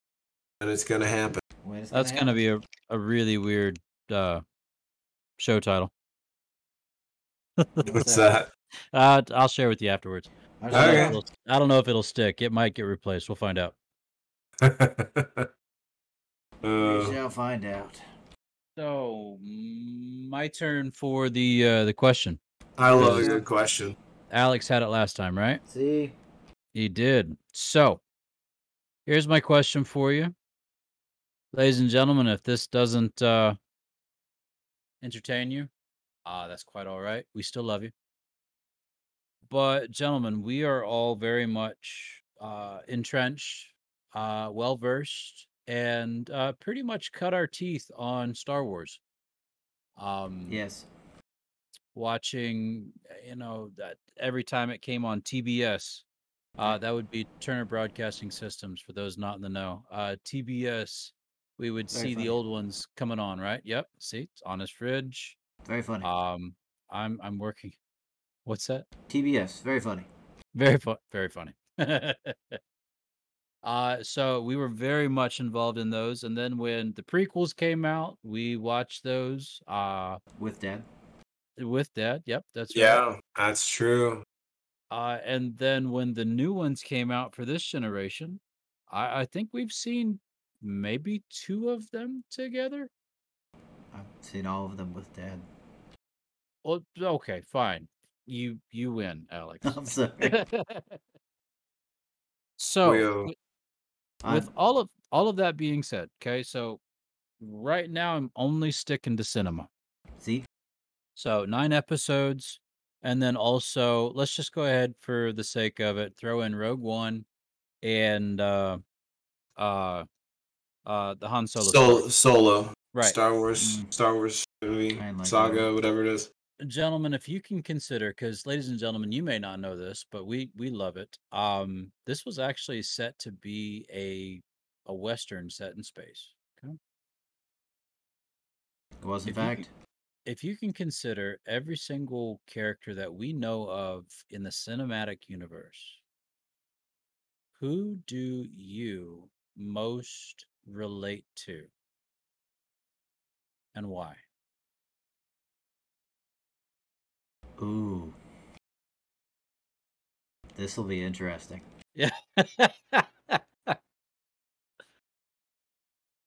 S2: and it's gonna happen.
S3: When it's
S1: That's gonna
S3: happen.
S1: be a, a really weird uh show title.
S2: What's that?
S1: Uh, I'll share with you afterwards.
S3: I
S1: I don't, know
S2: Okay.
S1: if it'll, I don't know if it'll stick. It might get replaced. We'll find out.
S3: We
S2: Uh,
S3: shall find out.
S1: So mm, my turn for the uh, the question.
S2: I love a good question.
S1: Alex had it last time, right?
S3: See,
S1: He did. So here's my question for you, ladies and gentlemen. If this doesn't uh, entertain you, uh, that's quite all right. We still love you. But gentlemen, we are all very much uh, entrenched, uh, well versed, and uh, pretty much cut our teeth on Star Wars. Um,
S3: yes,
S1: watching, you know, that every time it came on TBS, uh, that would be Turner Broadcasting Systems for those not in the know. Uh, TBS, we would
S3: Very
S1: see
S3: funny.
S1: the old ones coming on, right? Yep. See, it's on his fridge.
S3: very funny.
S1: Um, I'm I'm working. What's that?
S3: TBS, very funny.
S1: Very fun. Very funny. uh, so we were very much involved in those, and then when the prequels came out, we watched those. Uh,
S3: With Dad.
S1: with Dad. Yep, that's right.
S2: Yeah, that's true.
S1: Uh, and then when the new ones came out for this generation, I, I think we've seen maybe two of them together.
S3: I've seen all of them with Dad.
S1: Well, okay, fine. You you win, Alex.
S3: I'm sorry.
S1: so
S2: We'll-
S1: wi-
S3: I'm-
S1: with all of all of that being said, okay, so right now I'm only sticking to cinema.
S3: see,
S1: So nine episodes, and then also let's just go ahead for the sake of it, throw in Rogue One and uh uh uh the Han Solo.
S2: Sol- solo.
S1: Right.
S2: Star Wars
S3: Mm.
S2: Star Wars movie
S3: I like
S2: saga,
S3: that.
S2: whatever it is.
S1: gentlemen, if you can consider, because ladies and gentlemen, you may not know this, but we we love it. Um, this was actually set to be a a western set in space. Okay,
S3: it was in
S1: If
S3: fact.
S1: If you can consider every single character that we know of in the cinematic universe, who do you most relate to, and why?
S3: Ooh, this will be interesting.
S1: Yeah.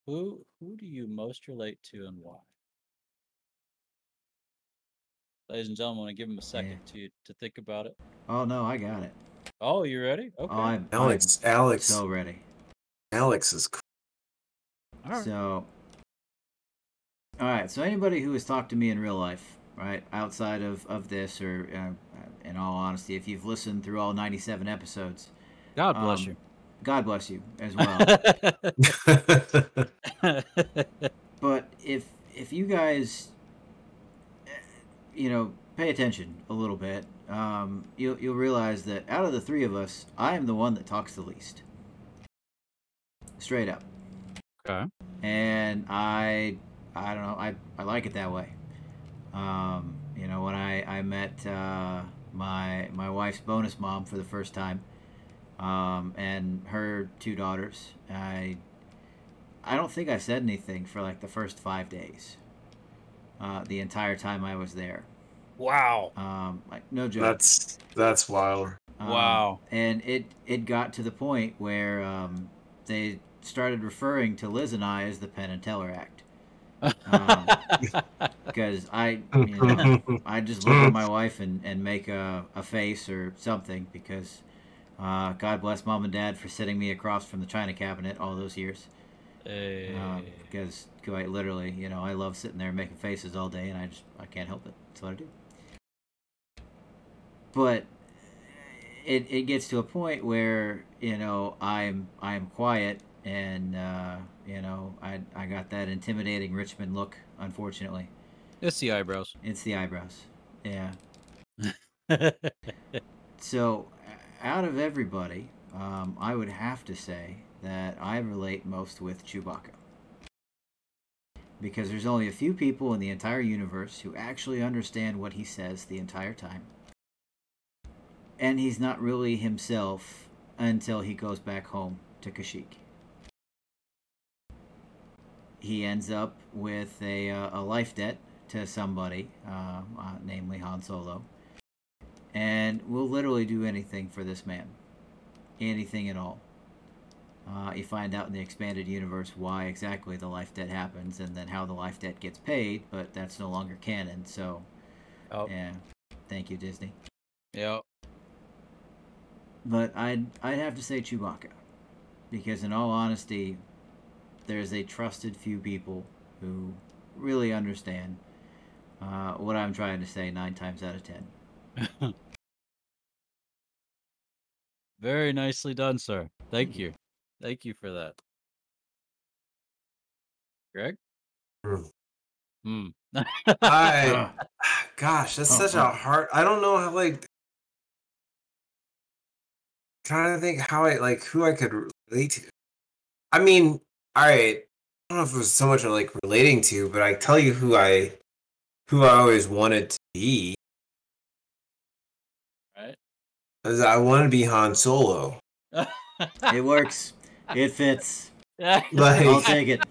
S1: who who do you most relate to and why? Ladies and gentlemen, I give him a second to to think about it.
S3: Oh no, I got it.
S1: Oh, you ready? Okay.
S3: Oh, I'm,
S2: Alex
S3: I'm
S2: Alex
S3: so ready.
S2: Alex is cool.
S1: All right.
S3: So, all right. So anybody who has talked to me in real life, right, outside of of this, or uh, in all honesty, if you've listened through all ninety seven episodes,
S1: God bless
S3: um,
S1: you.
S3: God bless you as well. but if if you guys you know, pay attention a little bit, um, you'll you'll realize that out of the three of us, I am the one that talks the least. Straight up.
S1: Okay.
S3: and I I don't know I, I like it that way. Um, you know when I I met uh, my my wife's bonus mom for the first time, um, and her two daughters, I I don't think I said anything for like the first five days. Uh, the entire time I was there,
S1: Wow.
S3: um, like no joke.
S2: That's that's wild.
S3: Um,
S1: Wow.
S3: And it it got to the point where um, they started referring to Liz and I as the Penn and Teller Act. Um, because I, you know, I just look at my wife and, and make a, a face or something because uh, God bless mom and dad for sitting me across from the china cabinet all those years.
S1: Hey.
S3: Um, because quite literally, you know, I love sitting there making faces all day and I just I can't help it. That's what I do. But it, it gets to a point where you know I'm I'm quiet and uh, you know I I got that intimidating Richmond look. Unfortunately,
S1: it's the eyebrows.
S3: it's the eyebrows. Yeah. So, out of everybody, um, I would have to say that I relate most with Chewbacca. Because there's only a few people in the entire universe who actually understand what he says the entire time. And he's not really himself until he goes back home to Kashyyyk. He ends up with a, uh, a life debt to somebody, uh, uh, namely Han Solo and will literally do anything for this man. Anything at all. Uh, you find out in the expanded universe why exactly the life debt happens and then how the life debt gets paid, but that's no longer canon, so
S1: oh.
S3: yeah. Thank you, Disney.
S1: Yeah.
S3: But I'd I'd have to say Chewbacca. Because in all honesty, there's a trusted few people who really understand uh, what I'm trying to say nine times out of ten.
S1: Very nicely done, sir. Thank you. Thank you for that. Greg?
S2: Hmm.
S1: Hmm.
S2: I, gosh, that's
S3: Oh,
S2: such
S3: oh.
S2: a hard. I don't know how like. Trying to think how I like who I could relate to. I mean, all right. I don't know if it was so much of like relating to, but I tell you who I, who I always wanted to be.
S1: right.
S2: Is I want to be Han Solo.
S3: It works. It fits.
S2: Like-
S3: I'll take it.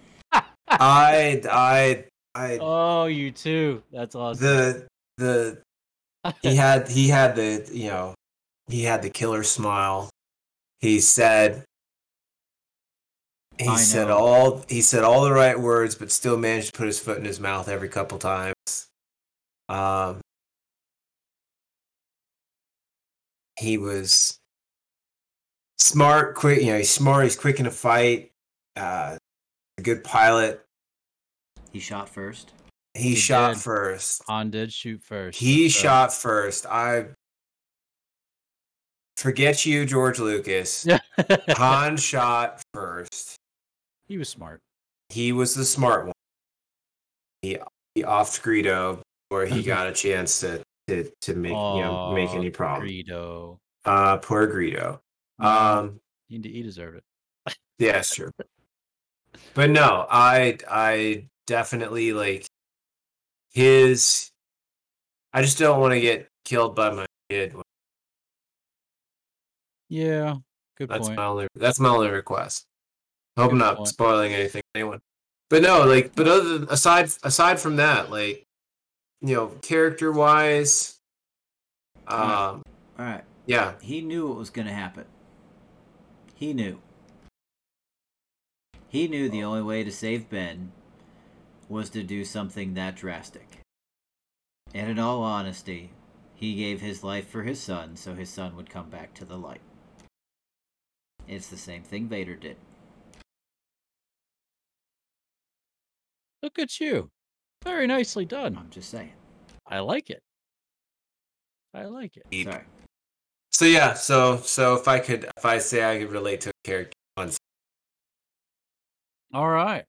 S2: I, I, I.
S1: oh, you too. That's awesome.
S2: the the he had he had the you know he had the killer smile he said he said all he said all the right words but still managed to put his foot in his mouth every couple times um he was smart quick you know he's smart he's quick in a fight uh a good pilot
S3: He shot first.
S2: he,
S1: He
S2: shot
S1: did.
S2: first
S1: Han did shoot first.
S2: He
S1: so-
S2: shot first. I forget you, George Lucas. Han shot first.
S1: he was smart.
S2: He was the smart one. He he offed Greedo where he got a chance to to, to make you know make any problem.
S1: Greedo.
S2: Uh, poor Greedo. Um,
S1: He, he deserved it.
S2: yeah, sure. But no, I I definitely like his. I just don't want to get killed by my kid.
S1: Yeah. Good
S2: That's
S1: point.
S2: my only. That's my only request. Hope I'm
S1: Good
S2: not
S1: point.
S2: spoiling anything for anyone. But no, like, but other than, aside aside from that, like, you know, character wise, um,
S3: All right.
S2: yeah,
S3: He knew what was going to happen. He knew. He knew the only way to save Ben was to do something that drastic. And in all honesty, he gave his life for his son so his son would come back to the light. It's the same thing Vader did.
S1: Look at you. Very nicely done.
S3: I'm just saying.
S1: I like it. I like it.
S3: Sorry.
S2: So yeah, so so if I could, if I say I could relate to a character once,
S1: All right.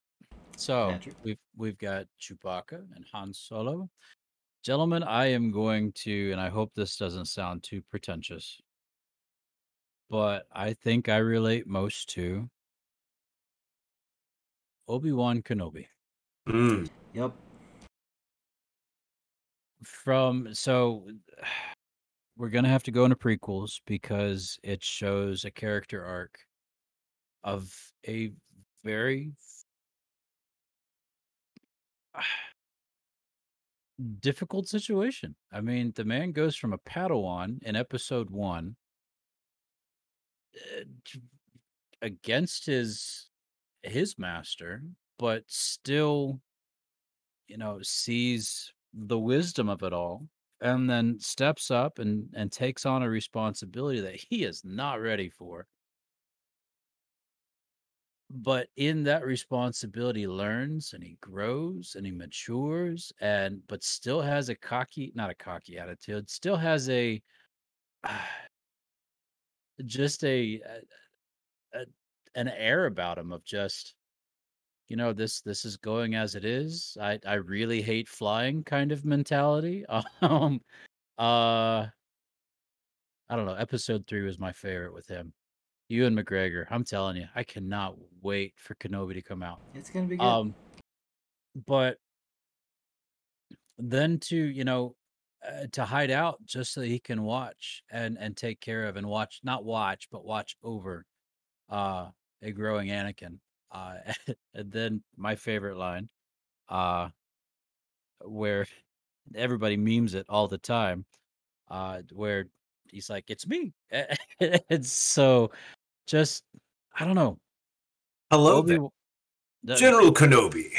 S1: So
S3: Patrick?
S1: we've we've got Chewbacca and Han Solo. Gentlemen, I am going to, and I hope this doesn't sound too pretentious, but I think I relate most to Obi Wan Kenobi.
S2: Mm.
S3: Yep.
S1: From so we're gonna have to go into prequels because it shows a character arc of a very difficult situation. I mean, the man goes from a Padawan in episode one uh, against his his master, but still, you know, sees the wisdom of it all, and then steps up and and takes on a responsibility that he is not ready for. But in that responsibility, learns and he grows and he matures, and but still has a cocky, not a cocky attitude, still has a just a, a, an air about him of just you know this this is going as it is i i really hate flying kind of mentality um uh i don't know episode 3 was my favorite with him. Ewan McGregor i'm telling you i cannot wait for kenobi to come out.
S3: It's gonna be good.
S1: um but then to you know uh, to hide out just so he can watch and and take care of and watch not watch but watch over uh a growing anakin uh and then my favorite line uh where everybody memes it all the time uh where he's like it's me. It's so just i don't know.
S2: Hello
S1: obi
S2: there, General Kenobi.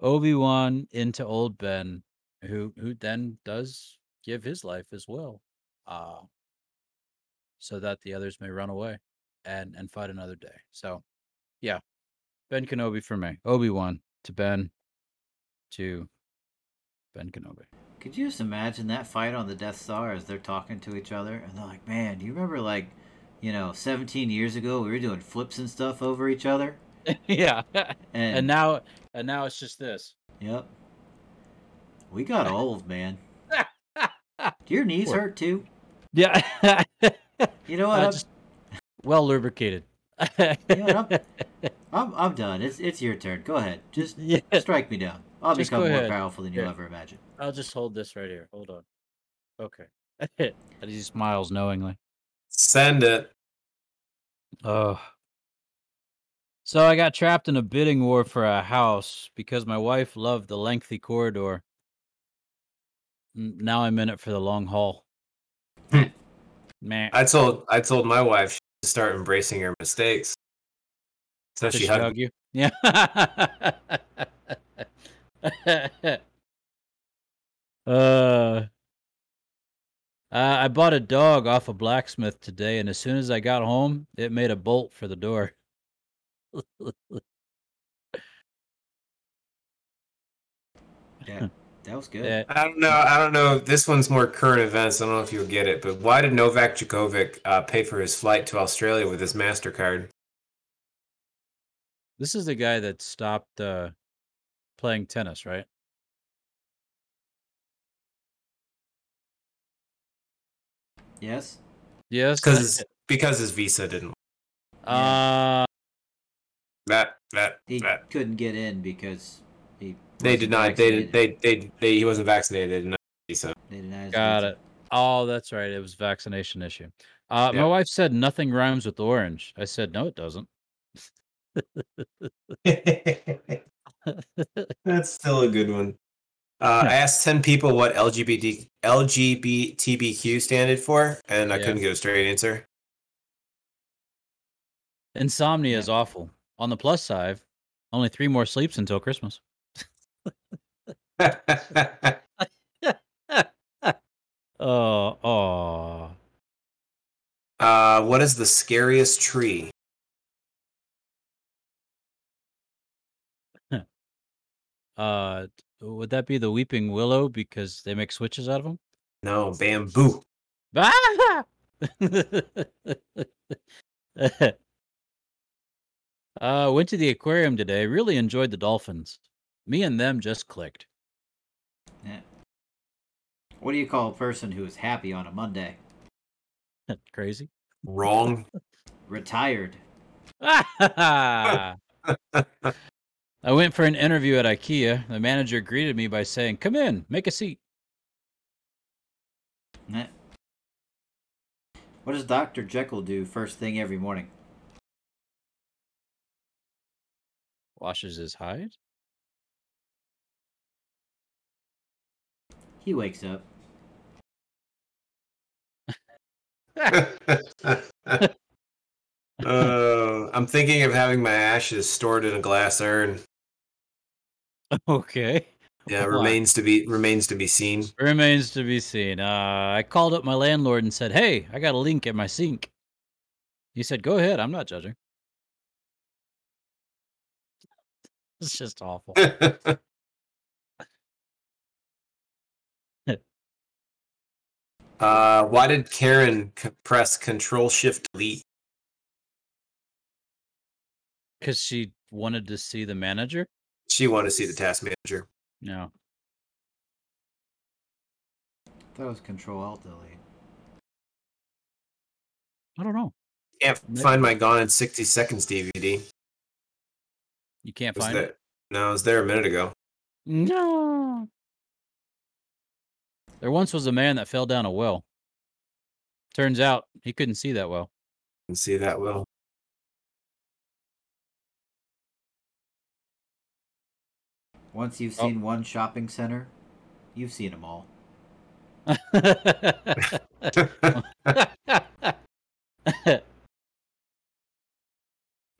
S1: obi-wan into old ben who who then does give his life as well uh so that the others may run away and and fight another day so yeah ben kenobi for me obi-wan to ben to ben kenobi
S3: Could you just imagine that fight on the Death Star as they're talking to each other and they're like, "Man, do you remember like, you know, 17 years ago we were doing flips and stuff over each other?"
S1: yeah
S3: And,
S1: and now and now it's just this
S3: yep, we got old, man. Do your knees hurt too?
S1: yeah
S3: You know what?
S1: Just well lubricated
S3: you know what? I'm, I'm, I'm done. It's it's your turn. Go ahead. Just
S1: yeah
S3: strike me down. I'll
S1: Just
S3: become more
S1: ahead.
S3: powerful than you
S1: Here.
S3: ever imagined.
S1: i'll just hold this right here hold on okay and he smiles knowingly
S2: Send it.
S1: Oh. So I got trapped in a bidding war for a house because my wife loved the lengthy corridor. Now I'm in it for the long haul.
S2: Hmm.
S1: Man,
S2: I told I told my wife she should start embracing your mistakes. So she
S1: she
S2: hugged
S1: hug you? Yeah. uh, uh, I bought a dog off a blacksmith today, and as soon as I got home, it made a bolt for the door.
S3: Yeah, that was good.
S1: Yeah,
S2: I don't know. I don't know. This one's more current events. I don't know if you'll get it, but why did Novak Djokovic uh, pay for his flight to Australia with his Mastercard?
S1: This is the guy that stopped uh, playing tennis, right?
S3: Yes.
S1: Yes.
S2: Because because his visa didn't.
S1: uh,
S2: That that
S3: He
S2: that
S3: couldn't get in because he.
S2: They
S3: wasn't
S2: did not. They did. They they they. He wasn't vaccinated. They did not have.
S3: They denied
S1: got it. Oh, that's right. It was vaccination issue. Uh,
S2: Yeah.
S1: My wife said nothing rhymes with orange. I said no, it doesn't.
S2: That's still a good one. Uh, I asked ten people what LGBT LGBTQ standed for, and I
S1: Yeah.
S2: couldn't get a straight answer.
S1: Insomnia
S3: Yeah.
S1: is awful. On the plus side, only three more sleeps until Christmas. Oh, oh.
S2: uh, what is the scariest tree?
S1: Uh, would that be the weeping willow because they make switches out of them?
S2: No, bamboo.
S1: Ah! uh, went to the aquarium today. Really enjoyed the dolphins. Me and them just clicked.
S3: What do you call a person who is happy on a Monday?
S1: Crazy.
S2: Wrong.
S3: Retired.
S1: I went for an interview at IKEA. The manager greeted me by saying, "Come in, make a seat."
S3: Eh. What does Dr. Jekyll do first thing every morning?
S1: Washes his hide.
S3: He wakes up.
S2: uh, I'm thinking of having my ashes stored in a glass urn.
S1: Okay.
S2: Yeah,
S1: Why?
S2: remains to be remains to be seen.
S1: Remains to be seen. Uh, I called up my landlord and said, "Hey, I got a link at my sink." He said, "Go ahead. I'm not judging." It's just awful.
S2: Uh, why did Karen c- press Control Shift Delete?
S1: Because she wanted to see the manager.
S2: She wanted to see the task manager.
S1: No.
S3: That was Control Alt Delete.
S1: I don't know.
S2: Can't
S1: Maybe-
S2: find my Gone in 60 Seconds DVD.
S1: You can't
S2: Was
S1: find
S2: there,
S1: it.
S2: no, it was there a minute ago.
S1: No. There once was a man that fell down a well. Turns out he couldn't see that well.
S2: Can see that well.
S3: Once you've
S1: Oh.
S3: seen one shopping center, you've seen them all.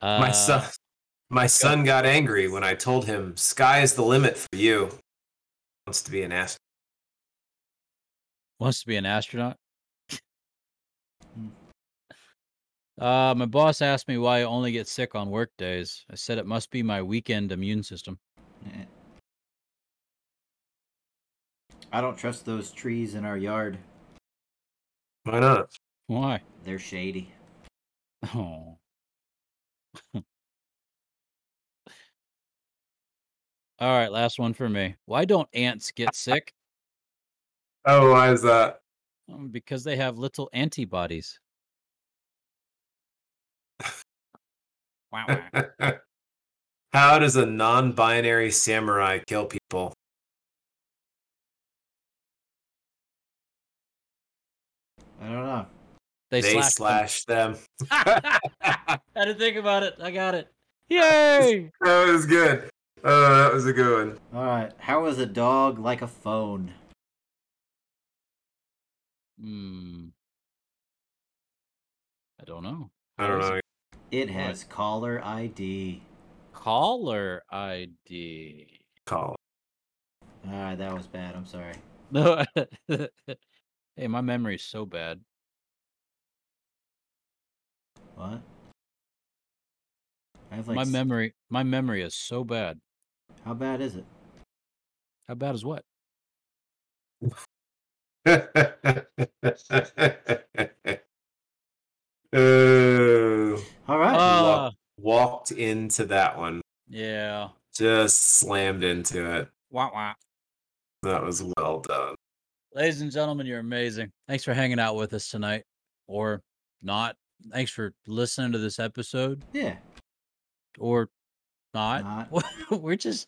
S2: my
S1: Uh,
S2: son, my son got angry when I told him, "Sky is the limit for you." Wants to be an astronaut.
S1: Wants to be an astronaut.
S3: Hmm.
S1: Uh, my boss asked me why I only get sick on work days. I said it must be my weekend immune system.
S3: Eh. I don't trust those trees in our yard.
S2: Why not?
S1: Why?
S3: They're shady.
S1: Oh. All right, last one for me. Why don't ants get sick?
S2: Oh, why is that?
S1: Um, because they have little antibodies. Wow, wow.
S2: How does a non-binary samurai kill people?
S3: I don't know.
S1: They,
S2: They
S1: slash.
S2: slash them.
S1: I had to think about it. I got it. Yay!
S2: That was good. Oh, that was a good one.
S3: All right. How is a dog like a phone?
S1: Hmm. I don't know.
S2: I don't know.
S3: It has caller ID.
S1: Caller ID.
S2: Call.
S3: All right, that was bad. I'm sorry.
S1: No. hey, my memory's so bad.
S3: What? I have like
S1: my
S3: s-
S1: memory, my memory is so bad.
S3: How bad is it?
S1: How bad is what?
S2: oh,
S3: All right.
S1: Uh,
S2: walked into that one.
S1: yeah.
S2: Just slammed into it.
S1: Wah, wah.
S2: That was well done.
S1: Ladies and gentlemen, you're amazing. Thanks for hanging out with us tonight, or not. Thanks for listening to this episode,
S3: yeah.
S1: or not.
S3: Not.
S1: We're just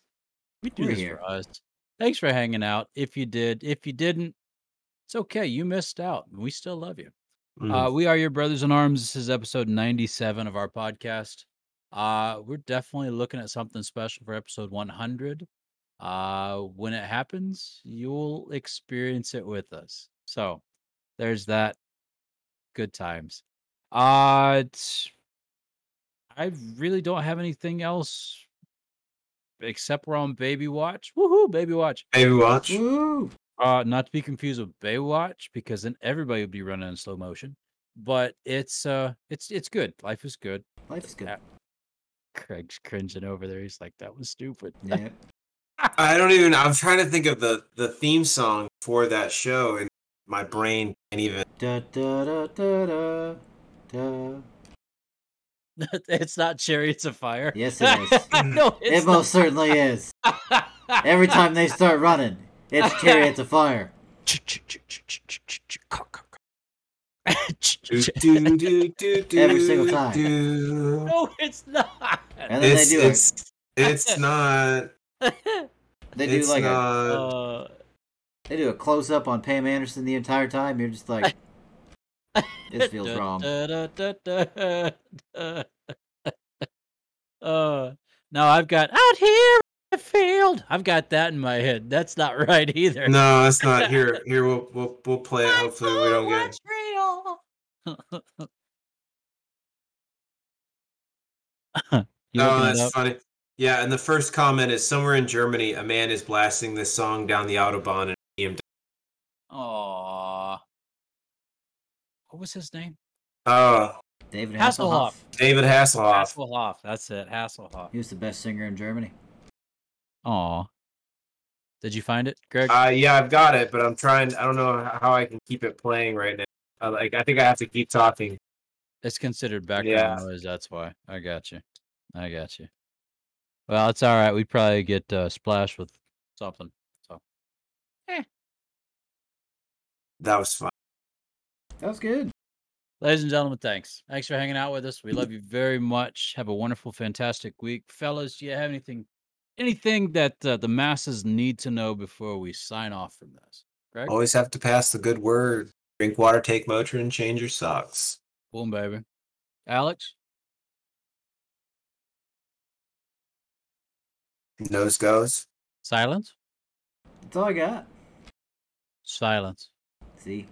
S1: we do
S3: We're
S1: this
S3: here.
S1: for us. Thanks for hanging out. If you did, if you didn't, it's okay. You missed out. We still love you.
S2: Mm.
S1: Uh, we are your brothers in arms. This is episode 97 of our podcast. Uh, we're definitely looking at something special for episode 100. Uh, when it happens, you'll experience it with us. So there's that. Good times. Uh, it's, I really don't have anything else except we're on Baby Watch. Woohoo, Baby Watch.
S2: Baby watch.
S3: Woo!
S1: Uh, not to be confused with Baywatch because then everybody would be running in slow motion. But it's uh, it's it's good. Life is good.
S3: Life is good.
S1: Yeah. Craig's cringing over there. He's like, "That was stupid."
S3: Yeah.
S2: I don't even. I'm trying to think of the the theme song for that show, and my brain can't even.
S3: Da da da da da da.
S1: it's not Chariots of Fire.
S3: Yes, it is.
S1: no, it's
S3: It most certainly is. Every time they start running, it's chariots of fire.
S2: Do, do, do, do, do,
S3: Every single time.
S2: do.
S1: no, it's not.
S3: And then
S2: It's
S3: they do it.
S2: it's it's not.
S3: They do
S2: it's
S3: like a
S2: not.
S1: uh,
S3: they do a close up on Pam Anderson the entire time. You're just like, this feels wrong.
S1: Uh, no, I've got out here in the field. I've got that in my head. That's not right either.
S2: No, it's not. Here, here we'll we'll we'll play it. Hopefully, we don't get.
S1: You
S2: oh,
S1: looking it
S2: that's
S1: up?
S2: funny. Yeah, and the first comment is somewhere in Germany, a man is blasting this song down the autobahn and BMW.
S1: Aw. What was his name?
S2: Oh,
S3: David
S1: Hasselhoff.
S3: Hasselhoff.
S2: David Hasselhoff.
S1: Hasselhoff. That's it. Hasselhoff.
S3: He was the best singer in Germany.
S1: Aw. Did you find it, Greg?
S2: Uh, yeah, I've got it, but I'm trying. I don't know how I can keep it playing right now. Uh, like, I think I have to keep talking.
S1: It's considered background
S2: Yeah.
S1: noise. That's why. I got you. I got you. Well, it's all right. We'd probably get uh, splashed with something. So
S2: That was fun.
S3: That was good.
S1: Ladies and gentlemen, thanks. Thanks for hanging out with us. We love you very much. Have a wonderful, fantastic week, fellas. Do you have anything, anything that uh, the masses need to know before we sign off from this? Greg,
S2: Always have to pass the good word. Drink water, take Motrin, change your socks.
S1: boom, baby. Alex,
S2: Nose goes.
S1: silence,
S3: That's all I got.
S1: silence,
S3: See,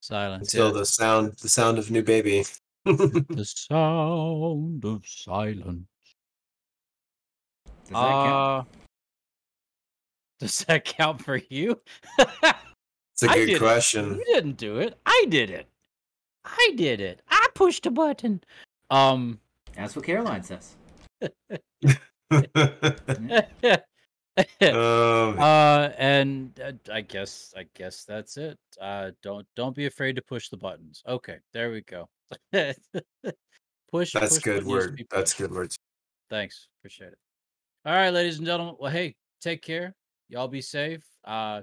S1: silence.
S2: Until
S1: yeah.
S2: the sound, the sound of new baby.
S1: the sound of silence.
S3: Does that count?
S1: Uh, does that count for you?
S2: It's a good
S1: did it.
S2: question.
S1: You didn't do it. I did it. I did it. I pushed a button. Um.
S3: That's what Caroline says.
S2: um,
S1: uh, and uh, I guess I guess that's it. Uh, don't don't be afraid to push the buttons. Okay, there we go. push.
S2: that's
S1: push
S2: good
S1: what needs to
S2: word. That's good words.
S1: Thanks. Appreciate it. All right, ladies and gentlemen. Well, hey, take care. Y'all be safe. Uh,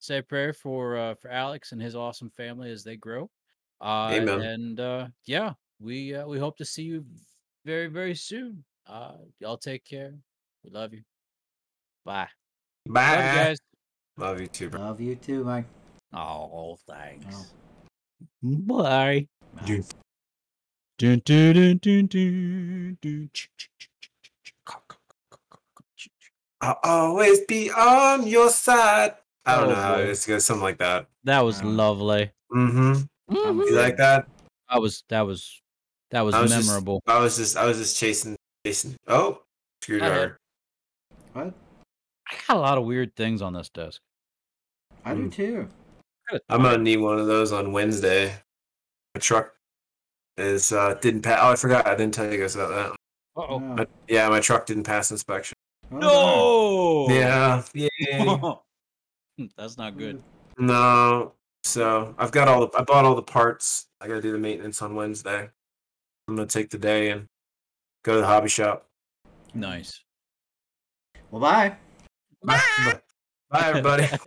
S1: say a prayer for uh, for Alex and his awesome family as they grow. Uh,
S2: Amen.
S1: And uh, yeah, we uh, we hope to see you very very soon. Uh, y'all take care. We love you. Bye.
S2: Bye.
S1: Love you guys.
S2: Love you too, bro.
S3: Love you too, Mike.
S1: Oh, thanks.
S3: Oh.
S1: Bye.
S3: Bye.
S2: You-
S1: Dun, dun, dun, dun, dun, dun.
S2: I'll always be on your side. I don't
S1: Oh,
S2: know how
S1: boy.
S2: it is. It something like that.
S1: That was
S3: Wow.
S1: lovely.
S2: Mm-hmm.
S3: Um,
S2: You like that?
S1: That was that was that was,
S2: I was just-
S1: memorable.
S2: I was just, I was just chasing, chasing. Oh, screwdriver.
S3: What?
S1: I got a lot of weird things on this desk.
S3: I do
S2: Mm.
S3: too.
S2: I'm gonna need one of those on Wednesday. My truck is uh didn't pass. Oh, I forgot. I didn't tell you guys about that.
S1: Uh-oh.
S3: Oh,
S2: yeah, my truck didn't pass inspection.
S3: Oh,
S1: No.
S2: Yeah, yeah.
S1: That's not good.
S2: no. So I've got all the. I bought all the parts. I gotta do the maintenance on Wednesday. I'm gonna take the day and go to the hobby shop.
S1: Nice.
S3: Well, bye.
S2: Bye, Bye everybody.